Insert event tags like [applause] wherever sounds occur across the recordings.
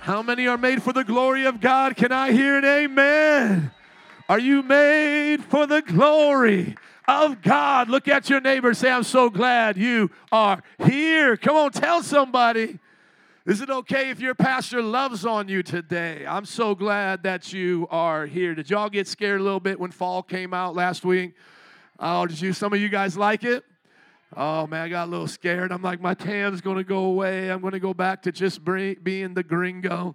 How many are made for the glory of God? Can I hear an amen? Are you made for the glory of God? Look at your neighbor. Say, I'm so glad you are here. Come on, tell somebody. Is it okay if your pastor loves on you today? I'm so glad that you are here. Did y'all get scared a little bit when fall came out last week? Oh, did you? Some of you guys like it? Oh man, I got a little scared. I'm like, my tan's gonna go away. I'm gonna go back to just being the gringo.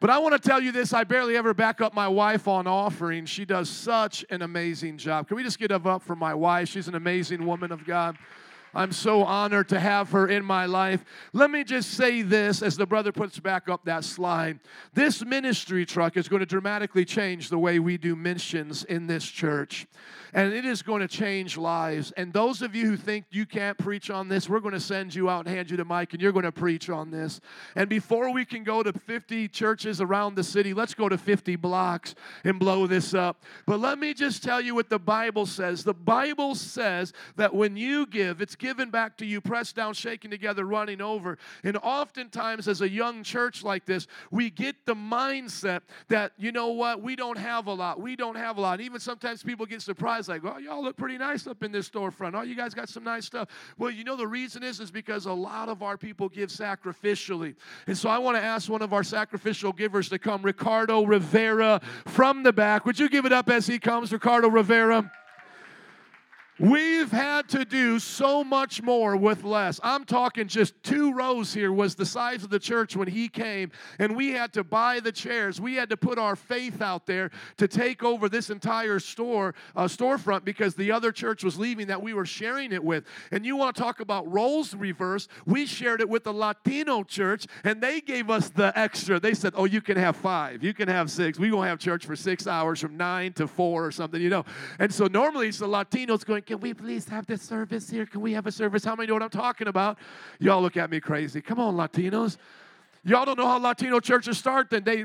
But I want to tell you this I barely ever back up my wife on offering. She does such an amazing job. Can we just get up for my wife? She's an amazing woman of God. I'm so honored to have her in my life. Let me just say this as the brother puts back up that slide. This ministry truck is going to dramatically change the way we do missions in this church and it is going to change lives. And those of you who think you can't preach on this, we're going to send you out and hand you the mic, and you're going to preach on this. And before we can go to 50 churches around the city, let's go to 50 blocks and blow this up. But let me just tell you what the Bible says. The Bible says that when you give, it's given back to you, pressed down, shaken together, running over. And oftentimes, as a young church like this, we get the mindset that, you know what, we don't have a lot. We don't have a lot. Even sometimes people get surprised guys like, oh, y'all look pretty nice up in this storefront. Oh, you guys got some nice stuff. Well, you know the reason is is because a lot of our people give sacrificially. And so I want to ask one of our sacrificial givers to come, Ricardo Rivera from the back. Would you give it up as he comes, Ricardo Rivera? We've had to do so much more with less. I'm talking just two rows here was the size of the church when he came, and we had to buy the chairs. We had to put our faith out there to take over this entire store uh, storefront because the other church was leaving that we were sharing it with. And you want to talk about roles reverse? We shared it with the Latino church, and they gave us the extra. They said, "Oh, you can have five, you can have six. We gonna have church for six hours from nine to four or something, you know." And so normally it's the Latinos going can we please have this service here? Can we have a service? How many know what I'm talking about? Y'all look at me crazy. Come on, Latinos. Y'all don't know how Latino churches start. Then they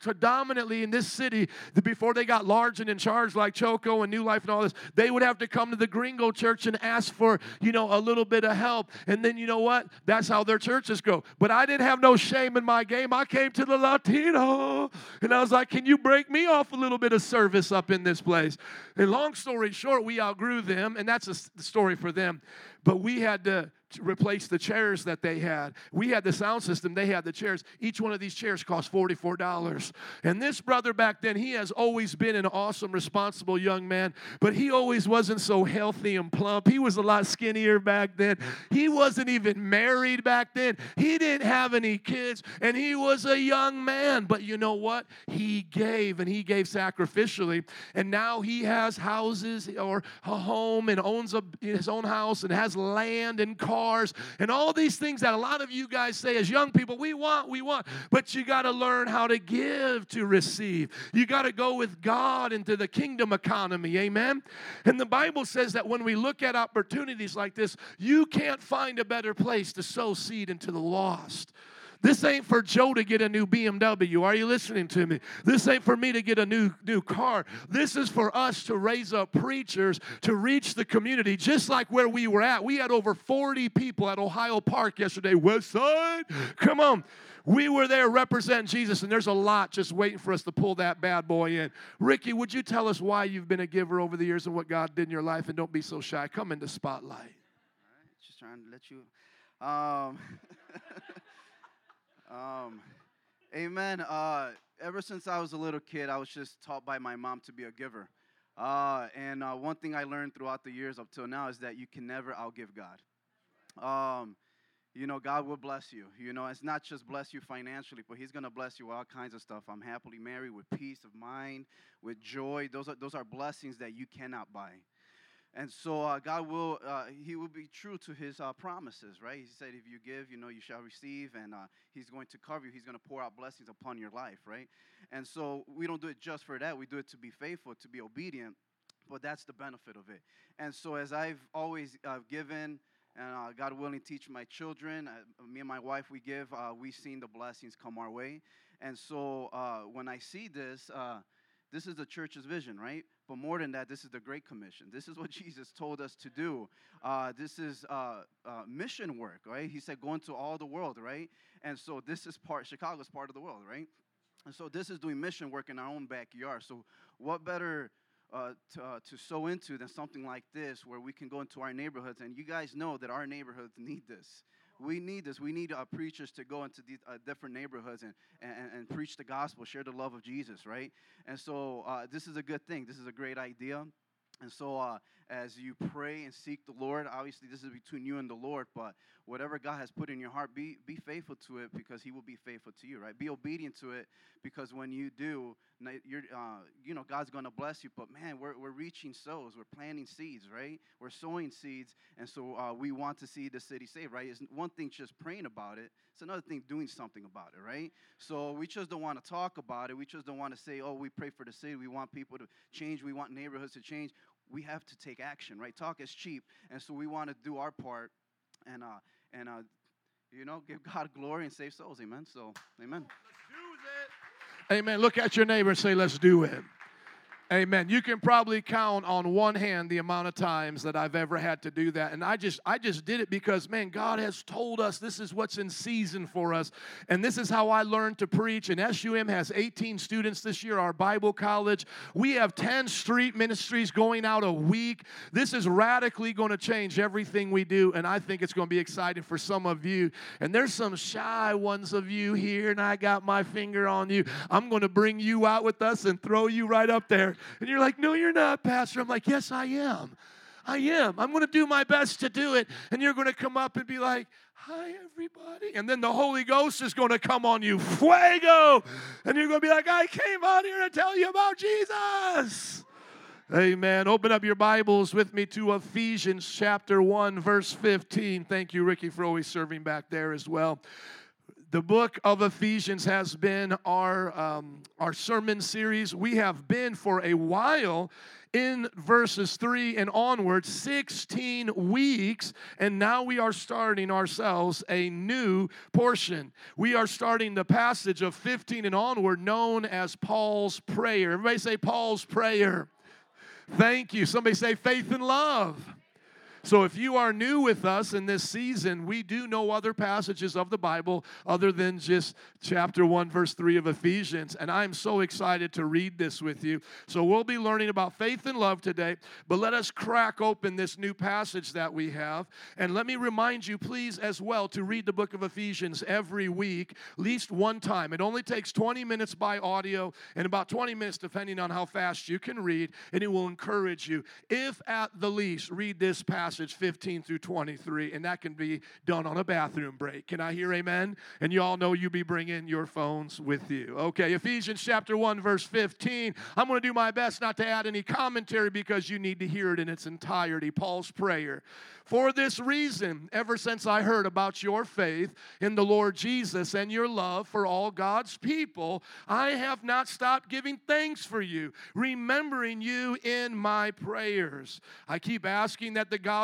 predominantly in this city, before they got large and in charge like Choco and New Life and all this, they would have to come to the Gringo church and ask for, you know, a little bit of help. And then you know what? That's how their churches go. But I didn't have no shame in my game. I came to the Latino and I was like, can you break me off a little bit of service up in this place? And long story short, we outgrew them, and that's a story for them. But we had to replace the chairs that they had. We had the sound system, they had the chairs. Each one of these chairs cost $44. And this brother back then, he has always been an awesome, responsible young man, but he always wasn't so healthy and plump. He was a lot skinnier back then. He wasn't even married back then. He didn't have any kids, and he was a young man. But you know what? He gave, and he gave sacrificially. And now he has houses or a home and owns a, his own house and has land and cars cars, and all these things that a lot of you guys say as young people, we want, we want. But you got to learn how to give to receive. You got to go with God into the kingdom economy. Amen. And the Bible says that when we look at opportunities like this, you can't find a better place to sow seed into the lost. This ain't for Joe to get a new BMW. Are you listening to me? This ain't for me to get a new new car. This is for us to raise up preachers to reach the community, just like where we were at. We had over 40 people at Ohio Park yesterday. West Side, come on. We were there representing Jesus, and there's a lot just waiting for us to pull that bad boy in. Ricky, would you tell us why you've been a giver over the years and what God did in your life? And don't be so shy. Come into spotlight. All right, just trying to let you. Um, [laughs] Um, amen. Uh, ever since I was a little kid, I was just taught by my mom to be a giver. Uh, and uh, one thing I learned throughout the years up till now is that you can never outgive God. Um, you know, God will bless you. You know, it's not just bless you financially, but He's going to bless you with all kinds of stuff. I'm happily married with peace of mind, with joy. Those are, those are blessings that you cannot buy. And so uh, God will, uh, He will be true to His uh, promises, right? He said, if you give, you know, you shall receive, and uh, He's going to cover you. He's going to pour out blessings upon your life, right? And so we don't do it just for that. We do it to be faithful, to be obedient, but that's the benefit of it. And so as I've always uh, given, and uh, God willing, teach my children, me and my wife, we give, we've seen the blessings come our way. And so when I see this, this is the church's vision, right? But more than that, this is the Great Commission. This is what [laughs] Jesus told us to do. Uh, this is uh, uh, mission work, right? He said, go into all the world, right? And so this is part, Chicago's part of the world, right? And so this is doing mission work in our own backyard. So what better uh, to, uh, to sow into than something like this where we can go into our neighborhoods and you guys know that our neighborhoods need this we need this. We need uh, preachers to go into these uh, different neighborhoods and, and, and preach the gospel share the love of jesus right? And so uh, this is a good thing. This is a great idea. And so, uh, as you pray and seek the Lord, obviously this is between you and the Lord, but whatever God has put in your heart, be, be faithful to it because He will be faithful to you, right? Be obedient to it because when you do, you're, uh, you know, God's going to bless you. But man, we're, we're reaching souls, we're planting seeds, right? We're sowing seeds, and so uh, we want to see the city saved, right? It's one thing just praying about it, it's another thing doing something about it, right? So we just don't want to talk about it. We just don't want to say, oh, we pray for the city. We want people to change. We want neighborhoods to change we have to take action, right? Talk is cheap, and so we want to do our part and uh and uh you know give God glory and save souls, amen. So, amen. Amen. Look at your neighbor and say, "Let's do it." Amen. You can probably count on one hand the amount of times that I've ever had to do that. And I just I just did it because man, God has told us this is what's in season for us. And this is how I learned to preach. And SUM has 18 students this year, our Bible college. We have 10 street ministries going out a week. This is radically going to change everything we do. And I think it's going to be exciting for some of you. And there's some shy ones of you here, and I got my finger on you. I'm going to bring you out with us and throw you right up there. And you're like, no, you're not, Pastor. I'm like, yes, I am. I am. I'm going to do my best to do it. And you're going to come up and be like, hi, everybody. And then the Holy Ghost is going to come on you, fuego. And you're going to be like, I came out here to tell you about Jesus. Amen. Open up your Bibles with me to Ephesians chapter 1, verse 15. Thank you, Ricky, for always serving back there as well. The book of Ephesians has been our, um, our sermon series. We have been for a while in verses 3 and onward 16 weeks and now we are starting ourselves a new portion. We are starting the passage of 15 and onward known as paul's prayer. Everybody say paul's prayer. Thank you. Somebody say faith and love so if you are new with us in this season, we do know other passages of the Bible other than just chapter 1, verse 3 of Ephesians. And I'm so excited to read this with you. So we'll be learning about faith and love today, but let us crack open this new passage that we have. And let me remind you, please, as well, to read the book of Ephesians every week, at least one time. It only takes 20 minutes by audio and about 20 minutes, depending on how fast you can read, and it will encourage you. If at the least, read this passage passage 15 through 23, and that can be done on a bathroom break. Can I hear amen? And you all know you be bringing your phones with you. Okay, Ephesians chapter 1, verse 15. I'm going to do my best not to add any commentary because you need to hear it in its entirety. Paul's prayer. For this reason, ever since I heard about your faith in the Lord Jesus and your love for all God's people, I have not stopped giving thanks for you, remembering you in my prayers. I keep asking that the God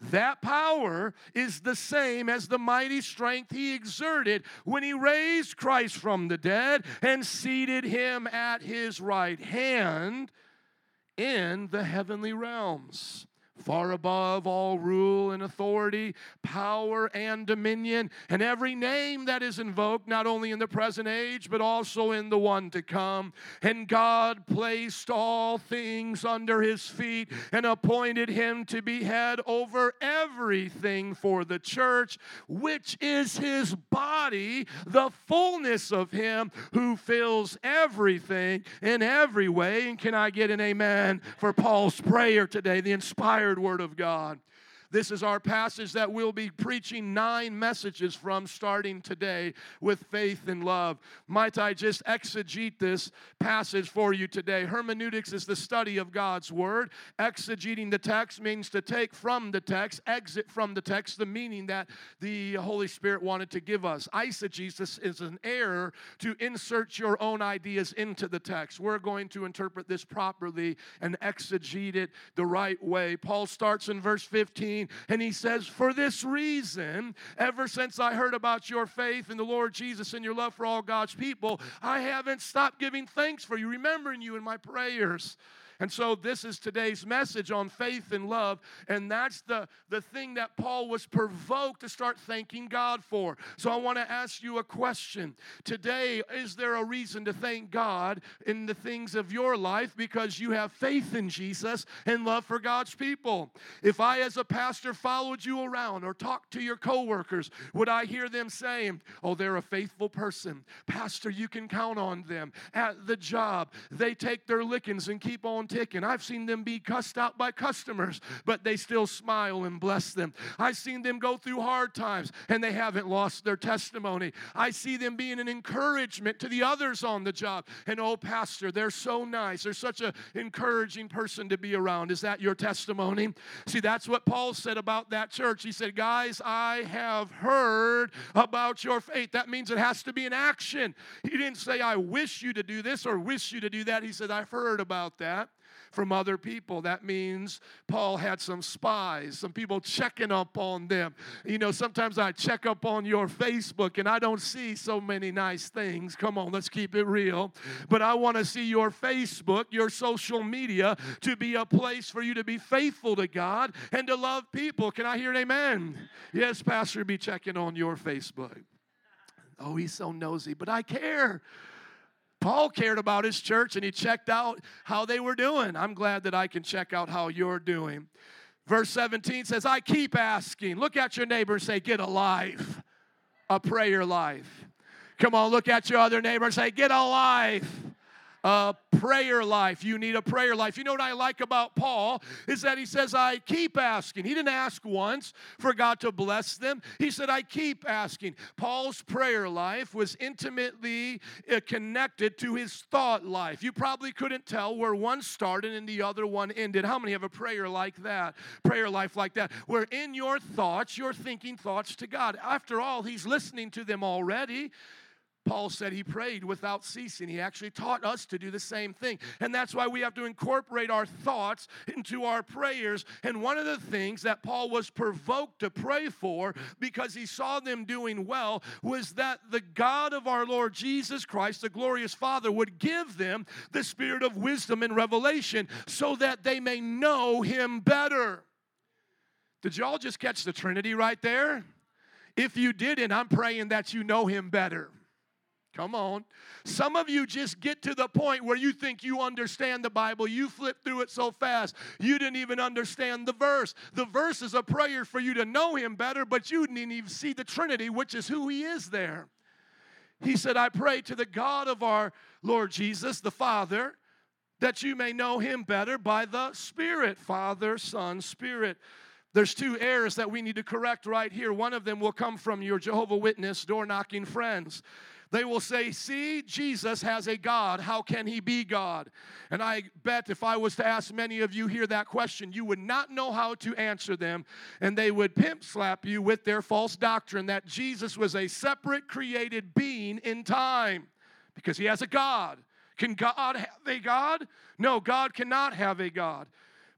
That power is the same as the mighty strength he exerted when he raised Christ from the dead and seated him at his right hand in the heavenly realms far above all rule and authority, power and dominion, and every name that is invoked, not only in the present age, but also in the one to come. And God placed all things under his feet and appointed him to be head over everything for the church, which is his body, the fullness of him who fills everything in every way. And can I get an amen for Paul's prayer today, the inspired inspired Word of God. This is our passage that we'll be preaching nine messages from starting today with faith and love. Might I just exegete this passage for you today? Hermeneutics is the study of God's word. Exegeting the text means to take from the text, exit from the text, the meaning that the Holy Spirit wanted to give us. Eisegesis is an error to insert your own ideas into the text. We're going to interpret this properly and exegete it the right way. Paul starts in verse 15 and he says, For this reason, ever since I heard about your faith in the Lord Jesus and your love for all God's people, I haven't stopped giving thanks for you, remembering you in my prayers. And so this is today's message on faith and love. And that's the, the thing that Paul was provoked to start thanking God for. So I want to ask you a question. Today, is there a reason to thank God in the things of your life because you have faith in Jesus and love for God's people? If I, as a pastor, followed you around or talked to your coworkers, would I hear them saying, Oh, they're a faithful person? Pastor, you can count on them. At the job, they take their lickings and keep on ticking. I've seen them be cussed out by customers, but they still smile and bless them. I've seen them go through hard times and they haven't lost their testimony. I see them being an encouragement to the others on the job. And oh, Pastor, they're so nice. They're such an encouraging person to be around. Is that your testimony? See, that's what Paul said about that church. He said, Guys, I have heard about your faith. That means it has to be an action. He didn't say, I wish you to do this or wish you to do that. He said, I've heard about that from other people. That means Paul had some spies, some people checking up on them. You know, sometimes I check up on your Facebook and I don't see so many nice things. Come on, let's keep it real. But I want to see your Facebook, your social media, to be a place for you to be faithful to God and to love people. Can I hear an amen? Yes, Pastor, be checking on your Facebook. Oh, he's so nosy, but I care. Paul cared about his church and he checked out how they were doing. I'm glad that I can check out how you're doing. Verse 17 says, I keep asking. Look at your neighbor and say, Get a life, a prayer life. Come on, look at your other neighbor and say, Get a life a prayer life. You need a prayer life. You know what I like about Paul is that he says, I keep asking. He didn't ask once for God to bless them. He said, I keep asking. Paul's prayer life was intimately uh, connected to his thought life. You probably couldn't tell where one started and the other one ended. How many have a prayer like that? Prayer life like that, where in your thoughts, you're thinking thoughts to God. After all, he's listening to them already. Paul said he prayed without ceasing. He actually taught us to do the same thing. And that's why we have to incorporate our thoughts into our prayers. And one of the things that Paul was provoked to pray for because he saw them doing well was that the God of our Lord Jesus Christ, the glorious Father, would give them the spirit of wisdom and revelation so that they may know him better. Did y'all just catch the Trinity right there? If you didn't, I'm praying that you know him better. Come on. Some of you just get to the point where you think you understand the Bible. You flip through it so fast, you didn't even understand the verse. The verse is a prayer for you to know Him better, but you didn't even see the Trinity, which is who He is there. He said, I pray to the God of our Lord Jesus, the Father, that you may know Him better by the Spirit. Father, Son, Spirit. There's two errors that we need to correct right here. One of them will come from your Jehovah Witness door knocking friends. They will say, See, Jesus has a God. How can he be God? And I bet if I was to ask many of you here that question, you would not know how to answer them. And they would pimp slap you with their false doctrine that Jesus was a separate created being in time because he has a God. Can God have a God? No, God cannot have a God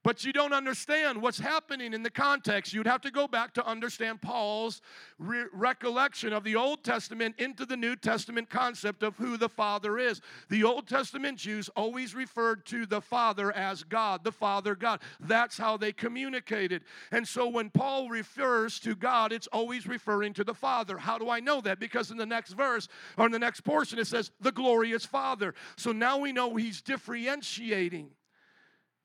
but you don't understand what's happening in the context. You'd have to go back to understand Paul's re- recollection of the Old Testament into the New Testament concept of who the Father is. The Old Testament Jews always referred to the Father as God, the Father God. That's how they communicated. And so when Paul refers to God, it's always referring to the Father. How do I know that? Because in the next verse or in the next portion, it says, the glorious Father. So now we know he's differentiating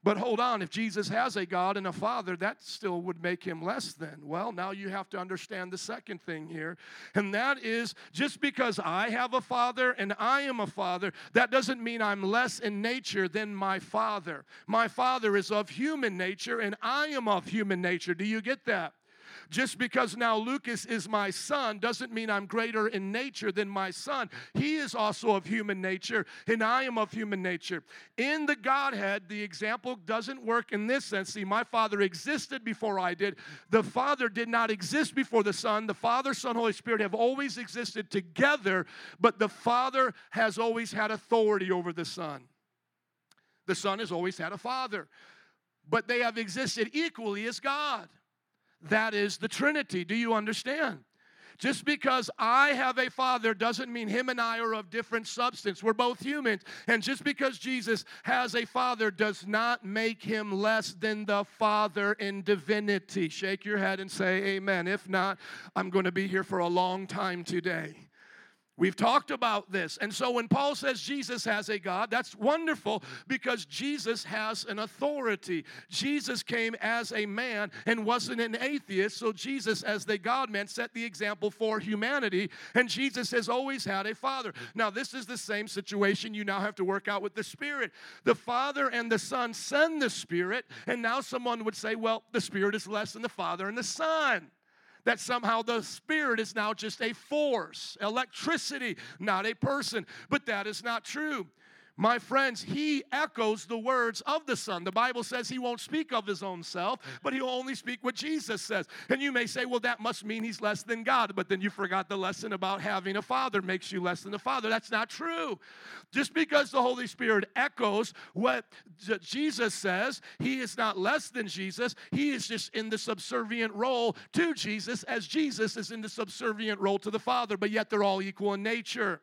But hold on, if Jesus has a God and a Father, that still would make him less than. Well, now you have to understand the second thing here, and that is just because I have a Father and I am a Father, that doesn't mean I'm less in nature than my Father. My Father is of human nature, and I am of human nature. Do you get that? Just because now Lucas is my son doesn't mean I'm greater in nature than my son. He is also of human nature, and I am of human nature. In the Godhead, the example doesn't work in this sense. See, my Father existed before I did. The Father did not exist before the Son. The Father, Son, Holy Spirit have always existed together, but the Father has always had authority over the Son. The Son has always had a Father, but they have existed equally as God. That is the Trinity. Do you understand? Just because I have a father doesn't mean him and I are of different substance. We're both humans. And just because Jesus has a father does not make him less than the father in divinity. Shake your head and say amen. If not, I'm going to be here for a long time today. We've talked about this. And so when Paul says Jesus has a God, that's wonderful because Jesus has an authority. Jesus came as a man and wasn't an atheist. So Jesus, as the God man, set the example for humanity. And Jesus has always had a father. Now, this is the same situation you now have to work out with the Spirit. The Father and the Son send the Spirit. And now someone would say, well, the Spirit is less than the Father and the Son that somehow the Spirit is now just a force, electricity, not a person. But that is not true. My friends, he echoes the words of the Son. The Bible says he won't speak of his own self, but he'll only speak what Jesus says. And you may say, well, that must mean he's less than God. But then you forgot the lesson about having a father makes you less than the father. That's not true. Just because the Holy Spirit echoes what Jesus says, he is not less than Jesus. He is just in the subservient role to Jesus as Jesus is in the subservient role to the Father, but yet they're all equal in nature.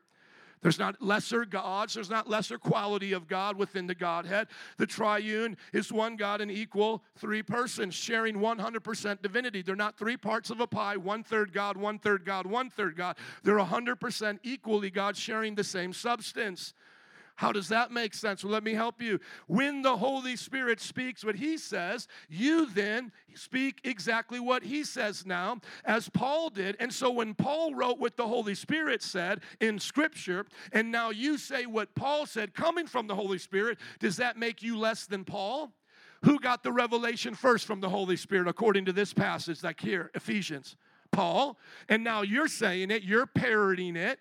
There's not lesser gods, there's not lesser quality of God within the Godhead. The triune is one God and equal three persons sharing 100% divinity. They're not three parts of a pie, one third God, one third God, one third God. They're 100% equally God sharing the same substance. How does that make sense? Well, let me help you. When the Holy Spirit speaks what he says, you then speak exactly what he says now, as Paul did. And so when Paul wrote what the Holy Spirit said in Scripture, and now you say what Paul said coming from the Holy Spirit, does that make you less than Paul? Who got the revelation first from the Holy Spirit according to this passage, like here, Ephesians? Paul. And now you're saying it, you're parroting it.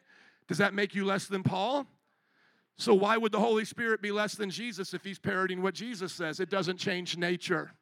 Does that make you less than Paul? So, why would the Holy Spirit be less than Jesus if he's parroting what Jesus says? It doesn't change nature.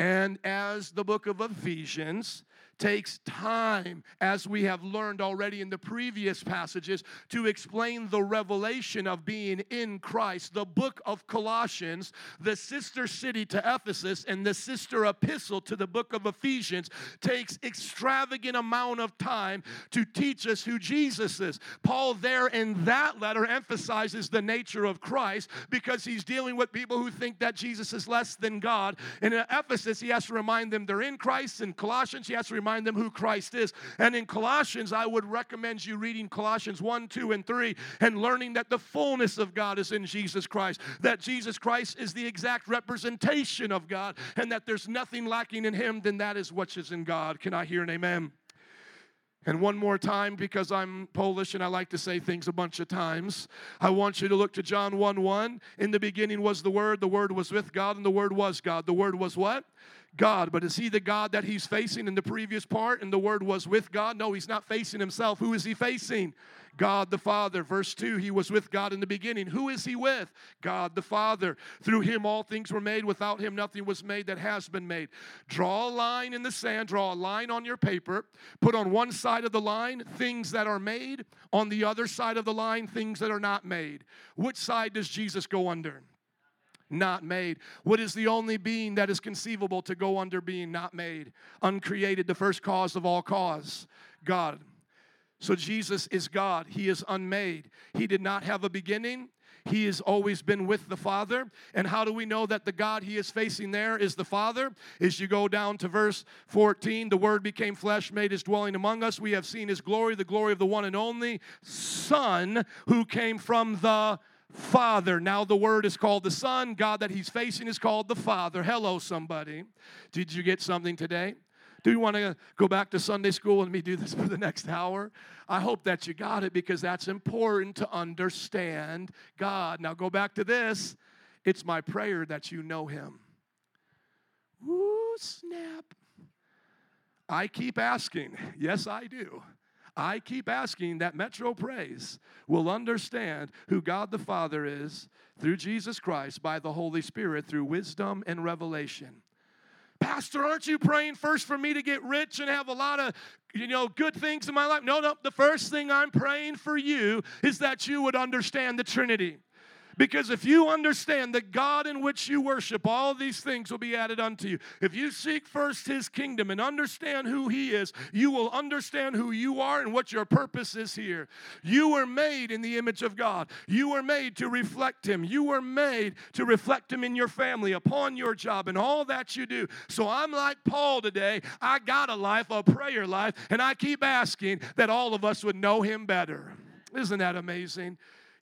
And as the book of Ephesians takes time, as we have learned already in the previous passages, to explain the revelation of being in Christ. The book of Colossians, the sister city to Ephesus, and the sister epistle to the book of Ephesians takes extravagant amount of time to teach us who Jesus is. Paul, there in that letter, emphasizes the nature of Christ because he's dealing with people who think that Jesus is less than God. And in Ephesus, he has to remind them they're in Christ. In Colossians, he has to remind remind them who Christ is. And in Colossians, I would recommend you reading Colossians 1, 2, and 3 and learning that the fullness of God is in Jesus Christ, that Jesus Christ is the exact representation of God, and that there's nothing lacking in Him, then that is what is in God. Can I hear an amen? And one more time, because I'm Polish and I like to say things a bunch of times, I want you to look to John 1 1. In the beginning was the Word, the Word was with God, and the Word was God. The Word was what? God. But is he the God that he's facing in the previous part? And the word was with God? No, he's not facing himself. Who is he facing? God the Father. Verse 2 He was with God in the beginning. Who is He with? God the Father. Through Him all things were made. Without Him nothing was made that has been made. Draw a line in the sand, draw a line on your paper. Put on one side of the line things that are made, on the other side of the line things that are not made. Which side does Jesus go under? Not made. What is the only being that is conceivable to go under being not made? Uncreated, the first cause of all cause, God. So Jesus is God. He is unmade. He did not have a beginning. He has always been with the Father. And how do we know that the God he is facing there is the Father? As you go down to verse 14, the Word became flesh, made his dwelling among us. We have seen his glory, the glory of the one and only Son who came from the Father. Now the Word is called the Son. God that He's facing is called the Father. Hello, somebody. Did you get something today? Do you want to go back to Sunday school and me do this [laughs] for the next hour? I hope that you got it because that's important to understand God. Now go back to this. It's my prayer that you know Him. Woo, snap. I keep asking. Yes, I do. I keep asking that Metro Praise will understand who God the Father is through Jesus Christ by the Holy Spirit through wisdom and revelation. Pastor, aren't you praying first for me to get rich and have a lot of you know good things in my life? No, no. The first thing I'm praying for you is that you would understand the Trinity. Because if you understand that God in which you worship, all these things will be added unto you. If you seek first his kingdom and understand who he is, you will understand who you are and what your purpose is here. You were made in the image of God. You were made to reflect him. You were made to reflect him in your family, upon your job, and all that you do. So I'm like Paul today. I got a life, a prayer life, and I keep asking that all of us would know him better. Isn't that amazing?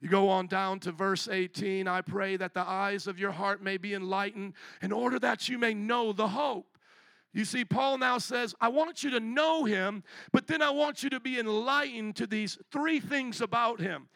You go on down to verse 18. I pray that the eyes of your heart may be enlightened in order that you may know the hope. You see, Paul now says, I want you to know him, but then I want you to be enlightened to these three things about him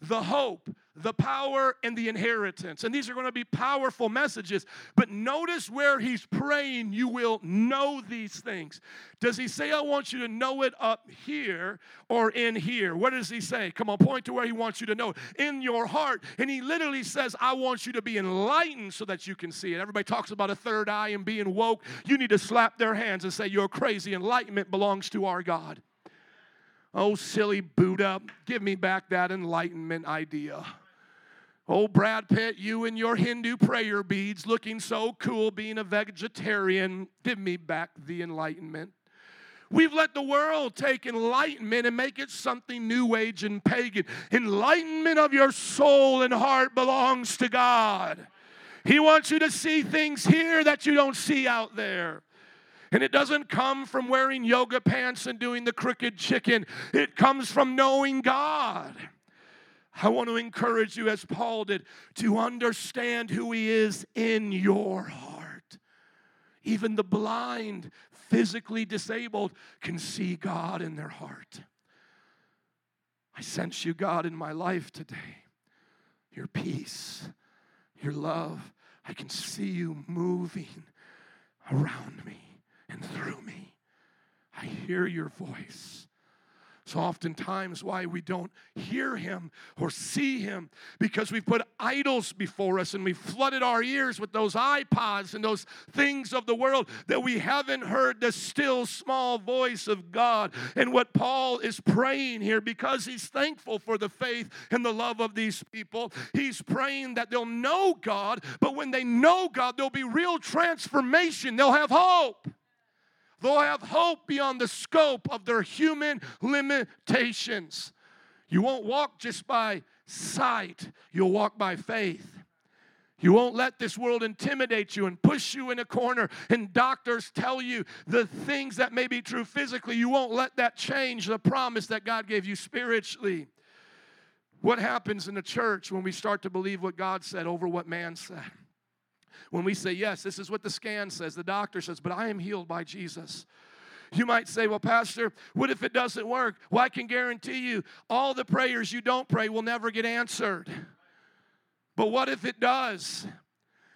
the hope, the power, and the inheritance. And these are going to be powerful messages. But notice where he's praying, you will know these things. Does he say, I want you to know it up here or in here? What does he say? Come on, point to where he wants you to know. In your heart. And he literally says, I want you to be enlightened so that you can see it. Everybody talks about a third eye and being woke. You need to slap their hands and say, You're crazy. Enlightenment belongs to our God. Oh, silly Buddha, give me back that enlightenment idea. Oh, Brad Pitt, you and your Hindu prayer beads looking so cool being a vegetarian. Give me back the enlightenment. We've let the world take enlightenment and make it something new age and pagan. Enlightenment of your soul and heart belongs to God. He wants you to see things here that you don't see out there. And it doesn't come from wearing yoga pants and doing the crooked chicken, it comes from knowing God. I want to encourage you, as Paul did, to understand who He is in your heart. Even the blind, physically disabled, can see God in their heart. I sense you, God, in my life today. Your peace, your love. I can see you moving around me and through me. I hear your voice. So, oftentimes, why we don't hear him or see him because we've put idols before us and we've flooded our ears with those iPods and those things of the world that we haven't heard the still small voice of God. And what Paul is praying here, because he's thankful for the faith and the love of these people, he's praying that they'll know God, but when they know God, there'll be real transformation, they'll have hope. They'll have hope beyond the scope of their human limitations. You won't walk just by sight, you'll walk by faith. You won't let this world intimidate you and push you in a corner, and doctors tell you the things that may be true physically. You won't let that change the promise that God gave you spiritually. What happens in the church when we start to believe what God said over what man said? When we say, Yes, this is what the scan says, the doctor says, but I am healed by Jesus. You might say, Well, Pastor, what if it doesn't work? Well, I can guarantee you all the prayers you don't pray will never get answered. But what if it does?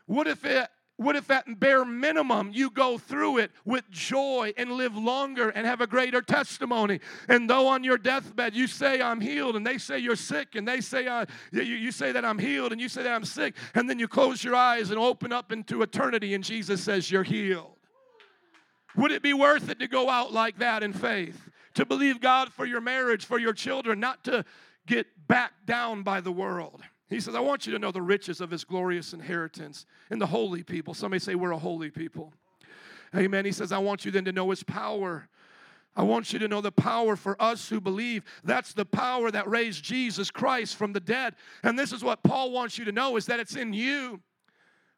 What if it what if at bare minimum you go through it with joy and live longer and have a greater testimony? And though on your deathbed you say I'm healed, and they say you're sick, and they say uh, you, you say that I'm healed, and you say that I'm sick, and then you close your eyes and open up into eternity, and Jesus says you're healed. Would it be worth it to go out like that in faith? To believe God for your marriage, for your children, not to get backed down by the world? He says, I want you to know the riches of his glorious inheritance in the holy people. Somebody say, We're a holy people. Amen. He says, I want you then to know his power. I want you to know the power for us who believe. That's the power that raised Jesus Christ from the dead. And this is what Paul wants you to know is that it's in you.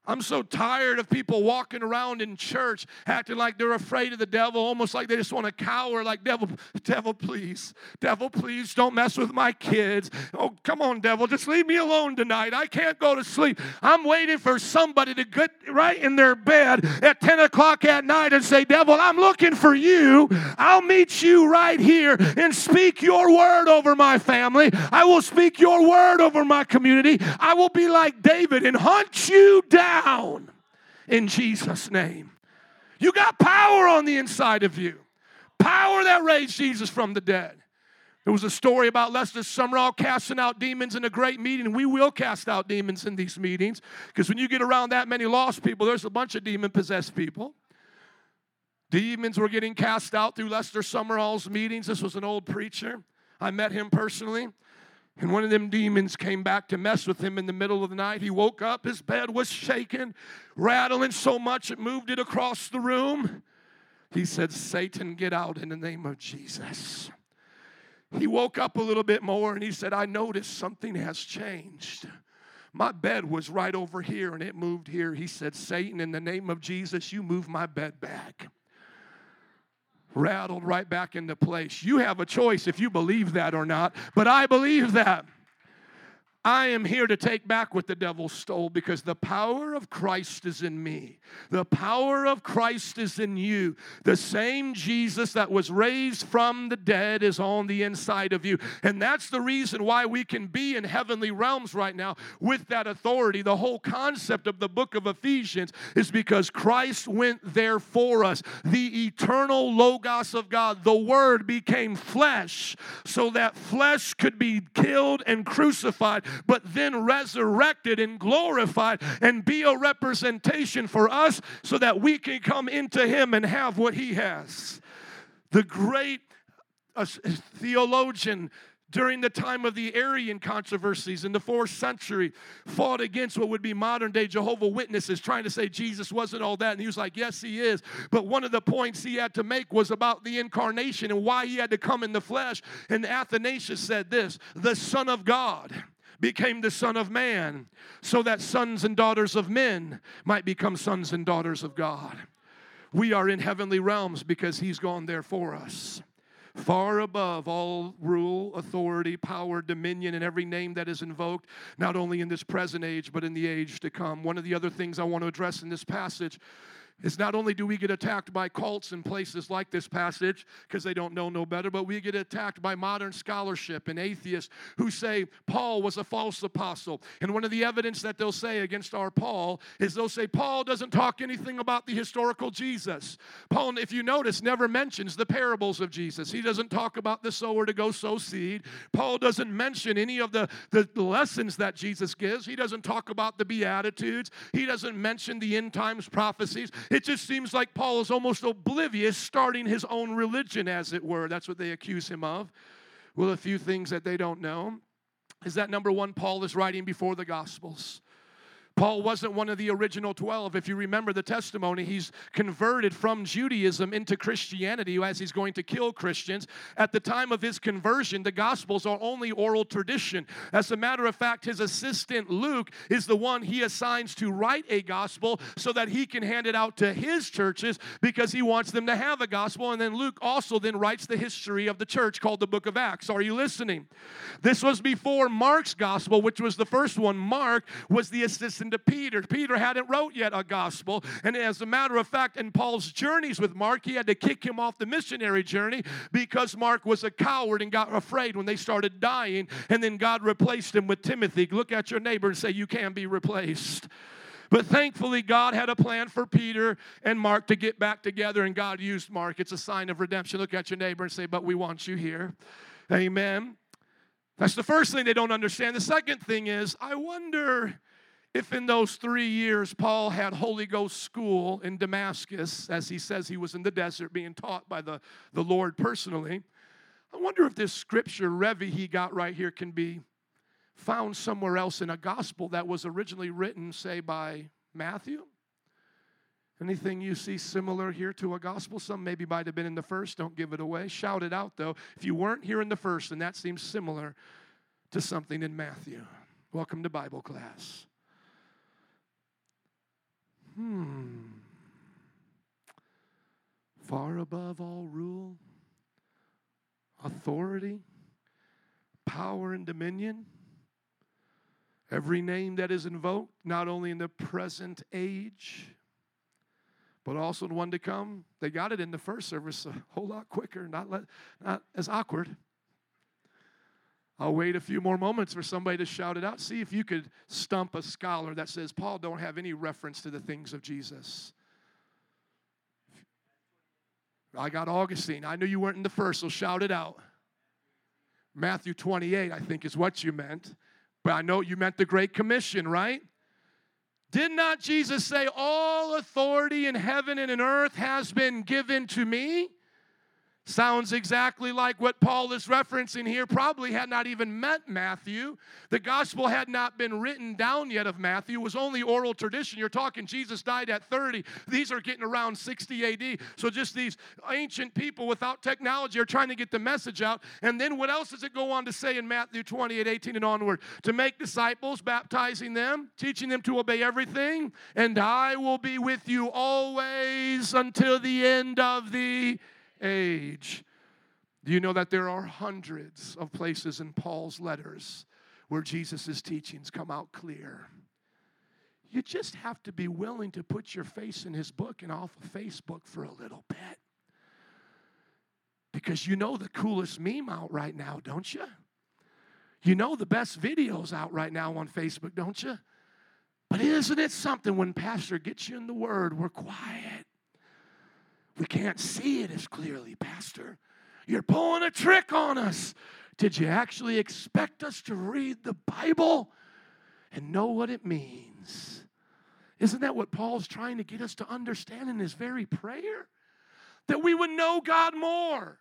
I'm so tired of people walking around in church acting like they're afraid of the devil, almost like they just want to cower, like, devil, devil, please, devil, please, don't mess with my kids. Oh, come on, devil, just leave me alone tonight. I can't go to sleep. I'm waiting for somebody to get right in their bed at 10 o'clock at night and say, Devil, I'm looking for you. I'll meet you right here and speak your word over my family. I will speak your word over my community. I will be like David and hunt you down down in Jesus' name. You got power on the inside of you, power that raised Jesus from the dead. There was a story about Lester Sumrall casting out demons in a great meeting. We will cast out demons in these meetings because when you get around that many lost people, there's a bunch of demon possessed people. Demons were getting cast out through Lester Sumrall's meetings. This was an old preacher. I met him personally. And one of them demons came back to mess with him in the middle of the night. He woke up, his bed was shaking, rattling so much it moved it across the room. He said, Satan, get out in the name of Jesus. He woke up a little bit more and he said, I noticed something has changed. My bed was right over here and it moved here. He said, Satan, in the name of Jesus, you move my bed back rattled right back into place. You have a choice if you believe that or not, but I believe that. I am here to take back what the devil stole because the power of Christ is in me. The power of Christ is in you. The same Jesus that was raised from the dead is on the inside of you. And that's the reason why we can be in heavenly realms right now with that authority. The whole concept of the book of Ephesians is because Christ went there for us. The eternal Logos of God, the Word became flesh so that flesh could be killed and crucified but then resurrected and glorified and be a representation for us so that we can come into Him and have what He has. The great uh, theologian during the time of the Arian controversies in the fourth century fought against what would be modern day Jehovah Witnesses, trying to say Jesus wasn't all that. And he was like, Yes, he is. But one of the points he had to make was about the incarnation and why he had to come in the flesh. And Athanasius said this the Son of God became the Son of Man, so that sons and daughters of men might become sons and daughters of God. We are in heavenly realms because He's gone there for us. Far above all rule, authority, power, dominion, and every name that is invoked, not only in this present age, but in the age to come. One of the other things I want to address in this passage is not only do we get attacked by cults in places like this passage because they don't know no better, but we get attacked by modern scholarship and atheists who say Paul was a false apostle. And one of the evidence that they'll say against our Paul is they'll say Paul doesn't talk anything about the historical Jesus. Paul, if you notice, never mentions the parables of Jesus. He doesn't talk about the sower to go sow seed. Paul doesn't mention any of the, the lessons that Jesus gives. He doesn't talk about the Beatitudes. He doesn't mention the end times prophecies. It just seems like Paul is almost oblivious, starting his own religion, as it were. That's what they accuse him of. Well, a few things that they don't know is that number one, Paul is writing before the Gospels. Paul wasn't one of the original 12. If you remember the testimony, he's converted from Judaism into Christianity as he's going to kill Christians. At the time of his conversion, the Gospels are only oral tradition. As a matter of fact, his assistant Luke is the one he assigns to write a gospel so that he can hand it out to his churches because he wants them to have a gospel. And then Luke also then writes the history of the church called the book of Acts. Are you listening? This was before Mark's gospel, which was the first one. Mark was the assistant to Peter. Peter hadn't wrote yet a gospel. And as a matter of fact, in Paul's journeys with Mark, he had to kick him off the missionary journey because Mark was a coward and got afraid when they started dying. And then God replaced him with Timothy. Look at your neighbor and say, You can be replaced. But thankfully, God had a plan for Peter and Mark to get back together, and God used Mark. It's a sign of redemption. Look at your neighbor and say, But we want you here. Amen. That's the first thing they don't understand. The second thing is, I wonder if in those three years Paul had Holy Ghost school in Damascus, as he says he was in the desert being taught by the, the Lord personally, I wonder if this scripture, Revi, he got right here can be found somewhere else in a gospel that was originally written, say, by Matthew. Anything you see similar here to a gospel? Some maybe might have been in the first. Don't give it away. Shout it out, though. If you weren't here in the first, and that seems similar to something in Matthew. Welcome to Bible class. Hmm. Far above all rule, authority, power, and dominion. Every name that is invoked, not only in the present age, but also in one to come. They got it in the first service a whole lot quicker, not, let, not as awkward. I'll wait a few more moments for somebody to shout it out. See if you could stump a scholar that says Paul don't have any reference to the things of Jesus. I got Augustine. I knew you weren't in the first, so shout it out. Matthew 28, I think, is what you meant. But I know you meant the Great Commission, right? Did not Jesus say, All authority in heaven and in earth has been given to me? Sounds exactly like what Paul is referencing here. Probably had not even met Matthew. The gospel had not been written down yet of Matthew. It was only oral tradition. You're talking Jesus died at 30. These are getting around 60 AD. So just these ancient people without technology are trying to get the message out. And then what else does it go on to say in Matthew 28, 18 and onward? To make disciples, baptizing them, teaching them to obey everything, and I will be with you always until the end of the age. Do you know that there are hundreds of places in Paul's letters where Jesus' teachings come out clear? You just have to be willing to put your face in his book and off of Facebook for a little bit. Because you know the coolest meme out right now, don't you? You know the best videos out right now on Facebook, don't you? But isn't it something when Pastor gets you in the Word, we're quiet we can't see it as clearly, Pastor. You're pulling a trick on us. Did you actually expect us to read the Bible and know what it means? Isn't that what Paul's trying to get us to understand in his very prayer? That we would know God more,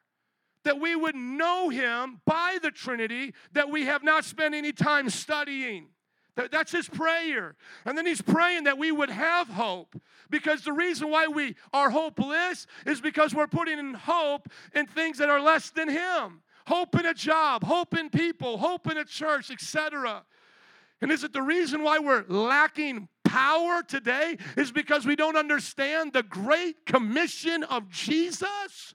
that we would know Him by the Trinity that we have not spent any time studying. That's his prayer. And then he's praying that we would have hope. Because the reason why we are hopeless is because we're putting in hope in things that are less than him. Hope in a job, hope in people, hope in a church, etc. And is it the reason why we're lacking power today? Is because we don't understand the great commission of Jesus?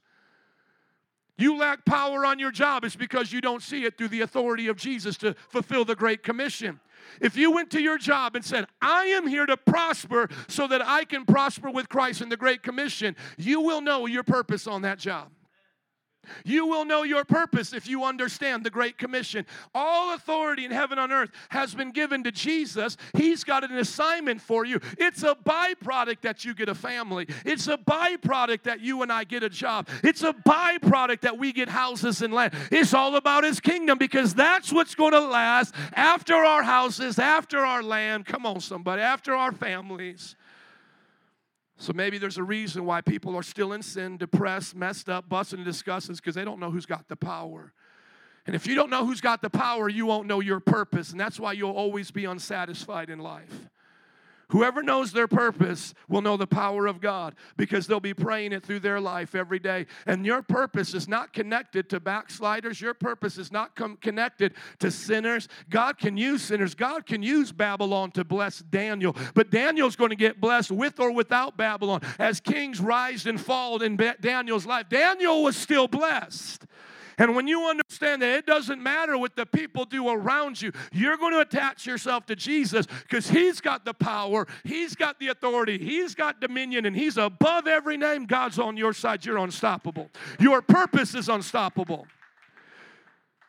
You lack power on your job, it's because you don't see it through the authority of Jesus to fulfill the Great Commission. If you went to your job and said, I am here to prosper so that I can prosper with Christ in the Great Commission, you will know your purpose on that job. You will know your purpose if you understand the Great Commission. All authority in heaven and earth has been given to Jesus. He's got an assignment for you. It's a byproduct that you get a family, it's a byproduct that you and I get a job, it's a byproduct that we get houses and land. It's all about His kingdom because that's what's going to last after our houses, after our land. Come on, somebody, after our families. So maybe there's a reason why people are still in sin, depressed, messed up, busting and disgusted because they don't know who's got the power. And if you don't know who's got the power, you won't know your purpose. And that's why you'll always be unsatisfied in life. Whoever knows their purpose will know the power of God because they'll be praying it through their life every day. And your purpose is not connected to backsliders. Your purpose is not com- connected to sinners. God can use sinners. God can use Babylon to bless Daniel. But Daniel's going to get blessed with or without Babylon. As kings rise and fall in Daniel's life, Daniel was still blessed. And when you understand that it doesn't matter what the people do around you, you're going to attach yourself to Jesus because He's got the power, He's got the authority, He's got dominion, and He's above every name. God's on your side. You're unstoppable. Your purpose is unstoppable.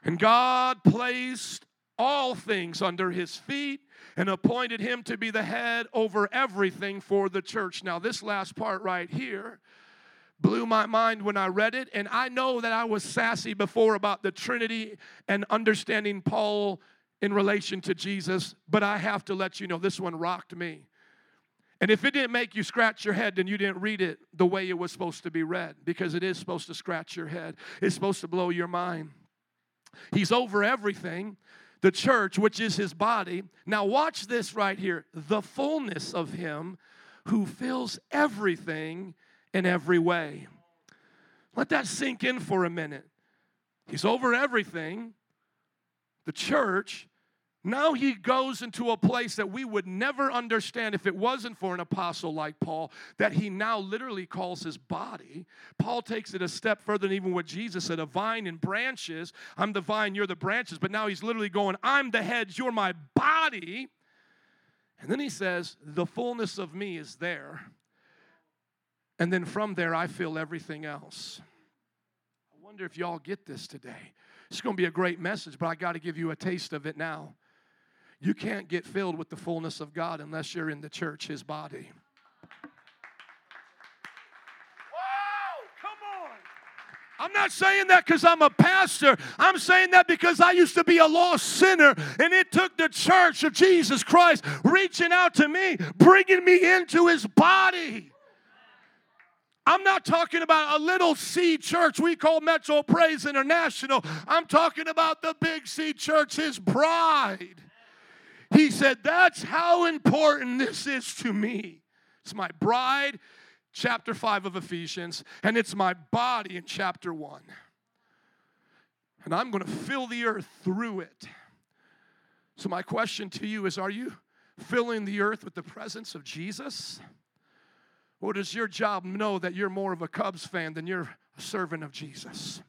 And God placed all things under His feet and appointed him to be the head over everything for the church. Now, this last part right here blew my mind when I read it. And I know that I was sassy before about the Trinity and understanding Paul in relation to Jesus, but I have to let you know this one rocked me. And if it didn't make you scratch your head, then you didn't read it the way it was supposed to be read because it is supposed to scratch your head, it's supposed to blow your mind. He's over everything. The church, which is his body. Now, watch this right here the fullness of him who fills everything in every way. Let that sink in for a minute. He's over everything, the church, Now he goes into a place that we would never understand if it wasn't for an apostle like Paul, that he now literally calls his body. Paul takes it a step further than even what Jesus said a vine and branches. I'm the vine, you're the branches. But now he's literally going, I'm the head, you're my body. And then he says, The fullness of me is there. And then from there, I feel everything else. I wonder if y'all get this today. It's going to be a great message, but I got to give you a taste of it now. You can't get filled with the fullness of God unless you're in the church, His body. Whoa, come on. I'm not saying that because I'm a pastor. I'm saying that because I used to be a lost sinner, and it took the church of Jesus Christ reaching out to me, bringing me into his body. I'm not talking about a little C church we call Metro Praise International. I'm talking about the big C church, his bride. He said, That's how important this is to me. It's my bride, chapter 5 of Ephesians, and it's my body in chapter 1. And I'm going to fill the earth through it. So, my question to you is Are you filling the earth with the presence of Jesus? Or does your job know that you're more of a Cubs fan than you're a servant of Jesus?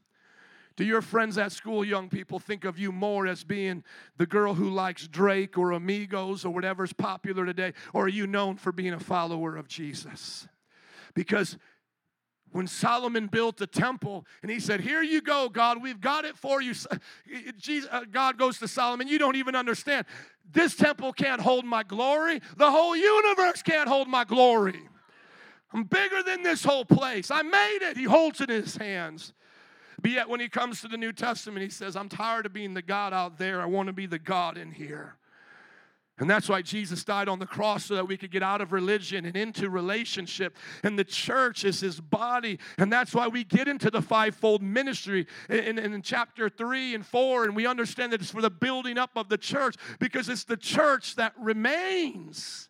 Do your friends at school, young people, think of you more as being the girl who likes Drake or Migos or whatever's popular today? Or are you known for being a follower of Jesus? Because when Solomon built the temple and he said, Here you go, God, we've got it for you. Uh, God goes to Solomon, You don't even understand. This temple can't hold my glory, the whole universe can't hold my glory. I'm bigger than this whole place. I made it. He holds it in his hands. But yet, when he comes to the New Testament, he says, I'm tired of being the God out there. I want to be the God in here. And that's why Jesus died on the cross so that we could get out of religion and into relationship. And the church is his body. And that's why we get into the fivefold ministry in, in, in, chapter three and four. And we understand that it's for the building up of the church because it's the church that remains.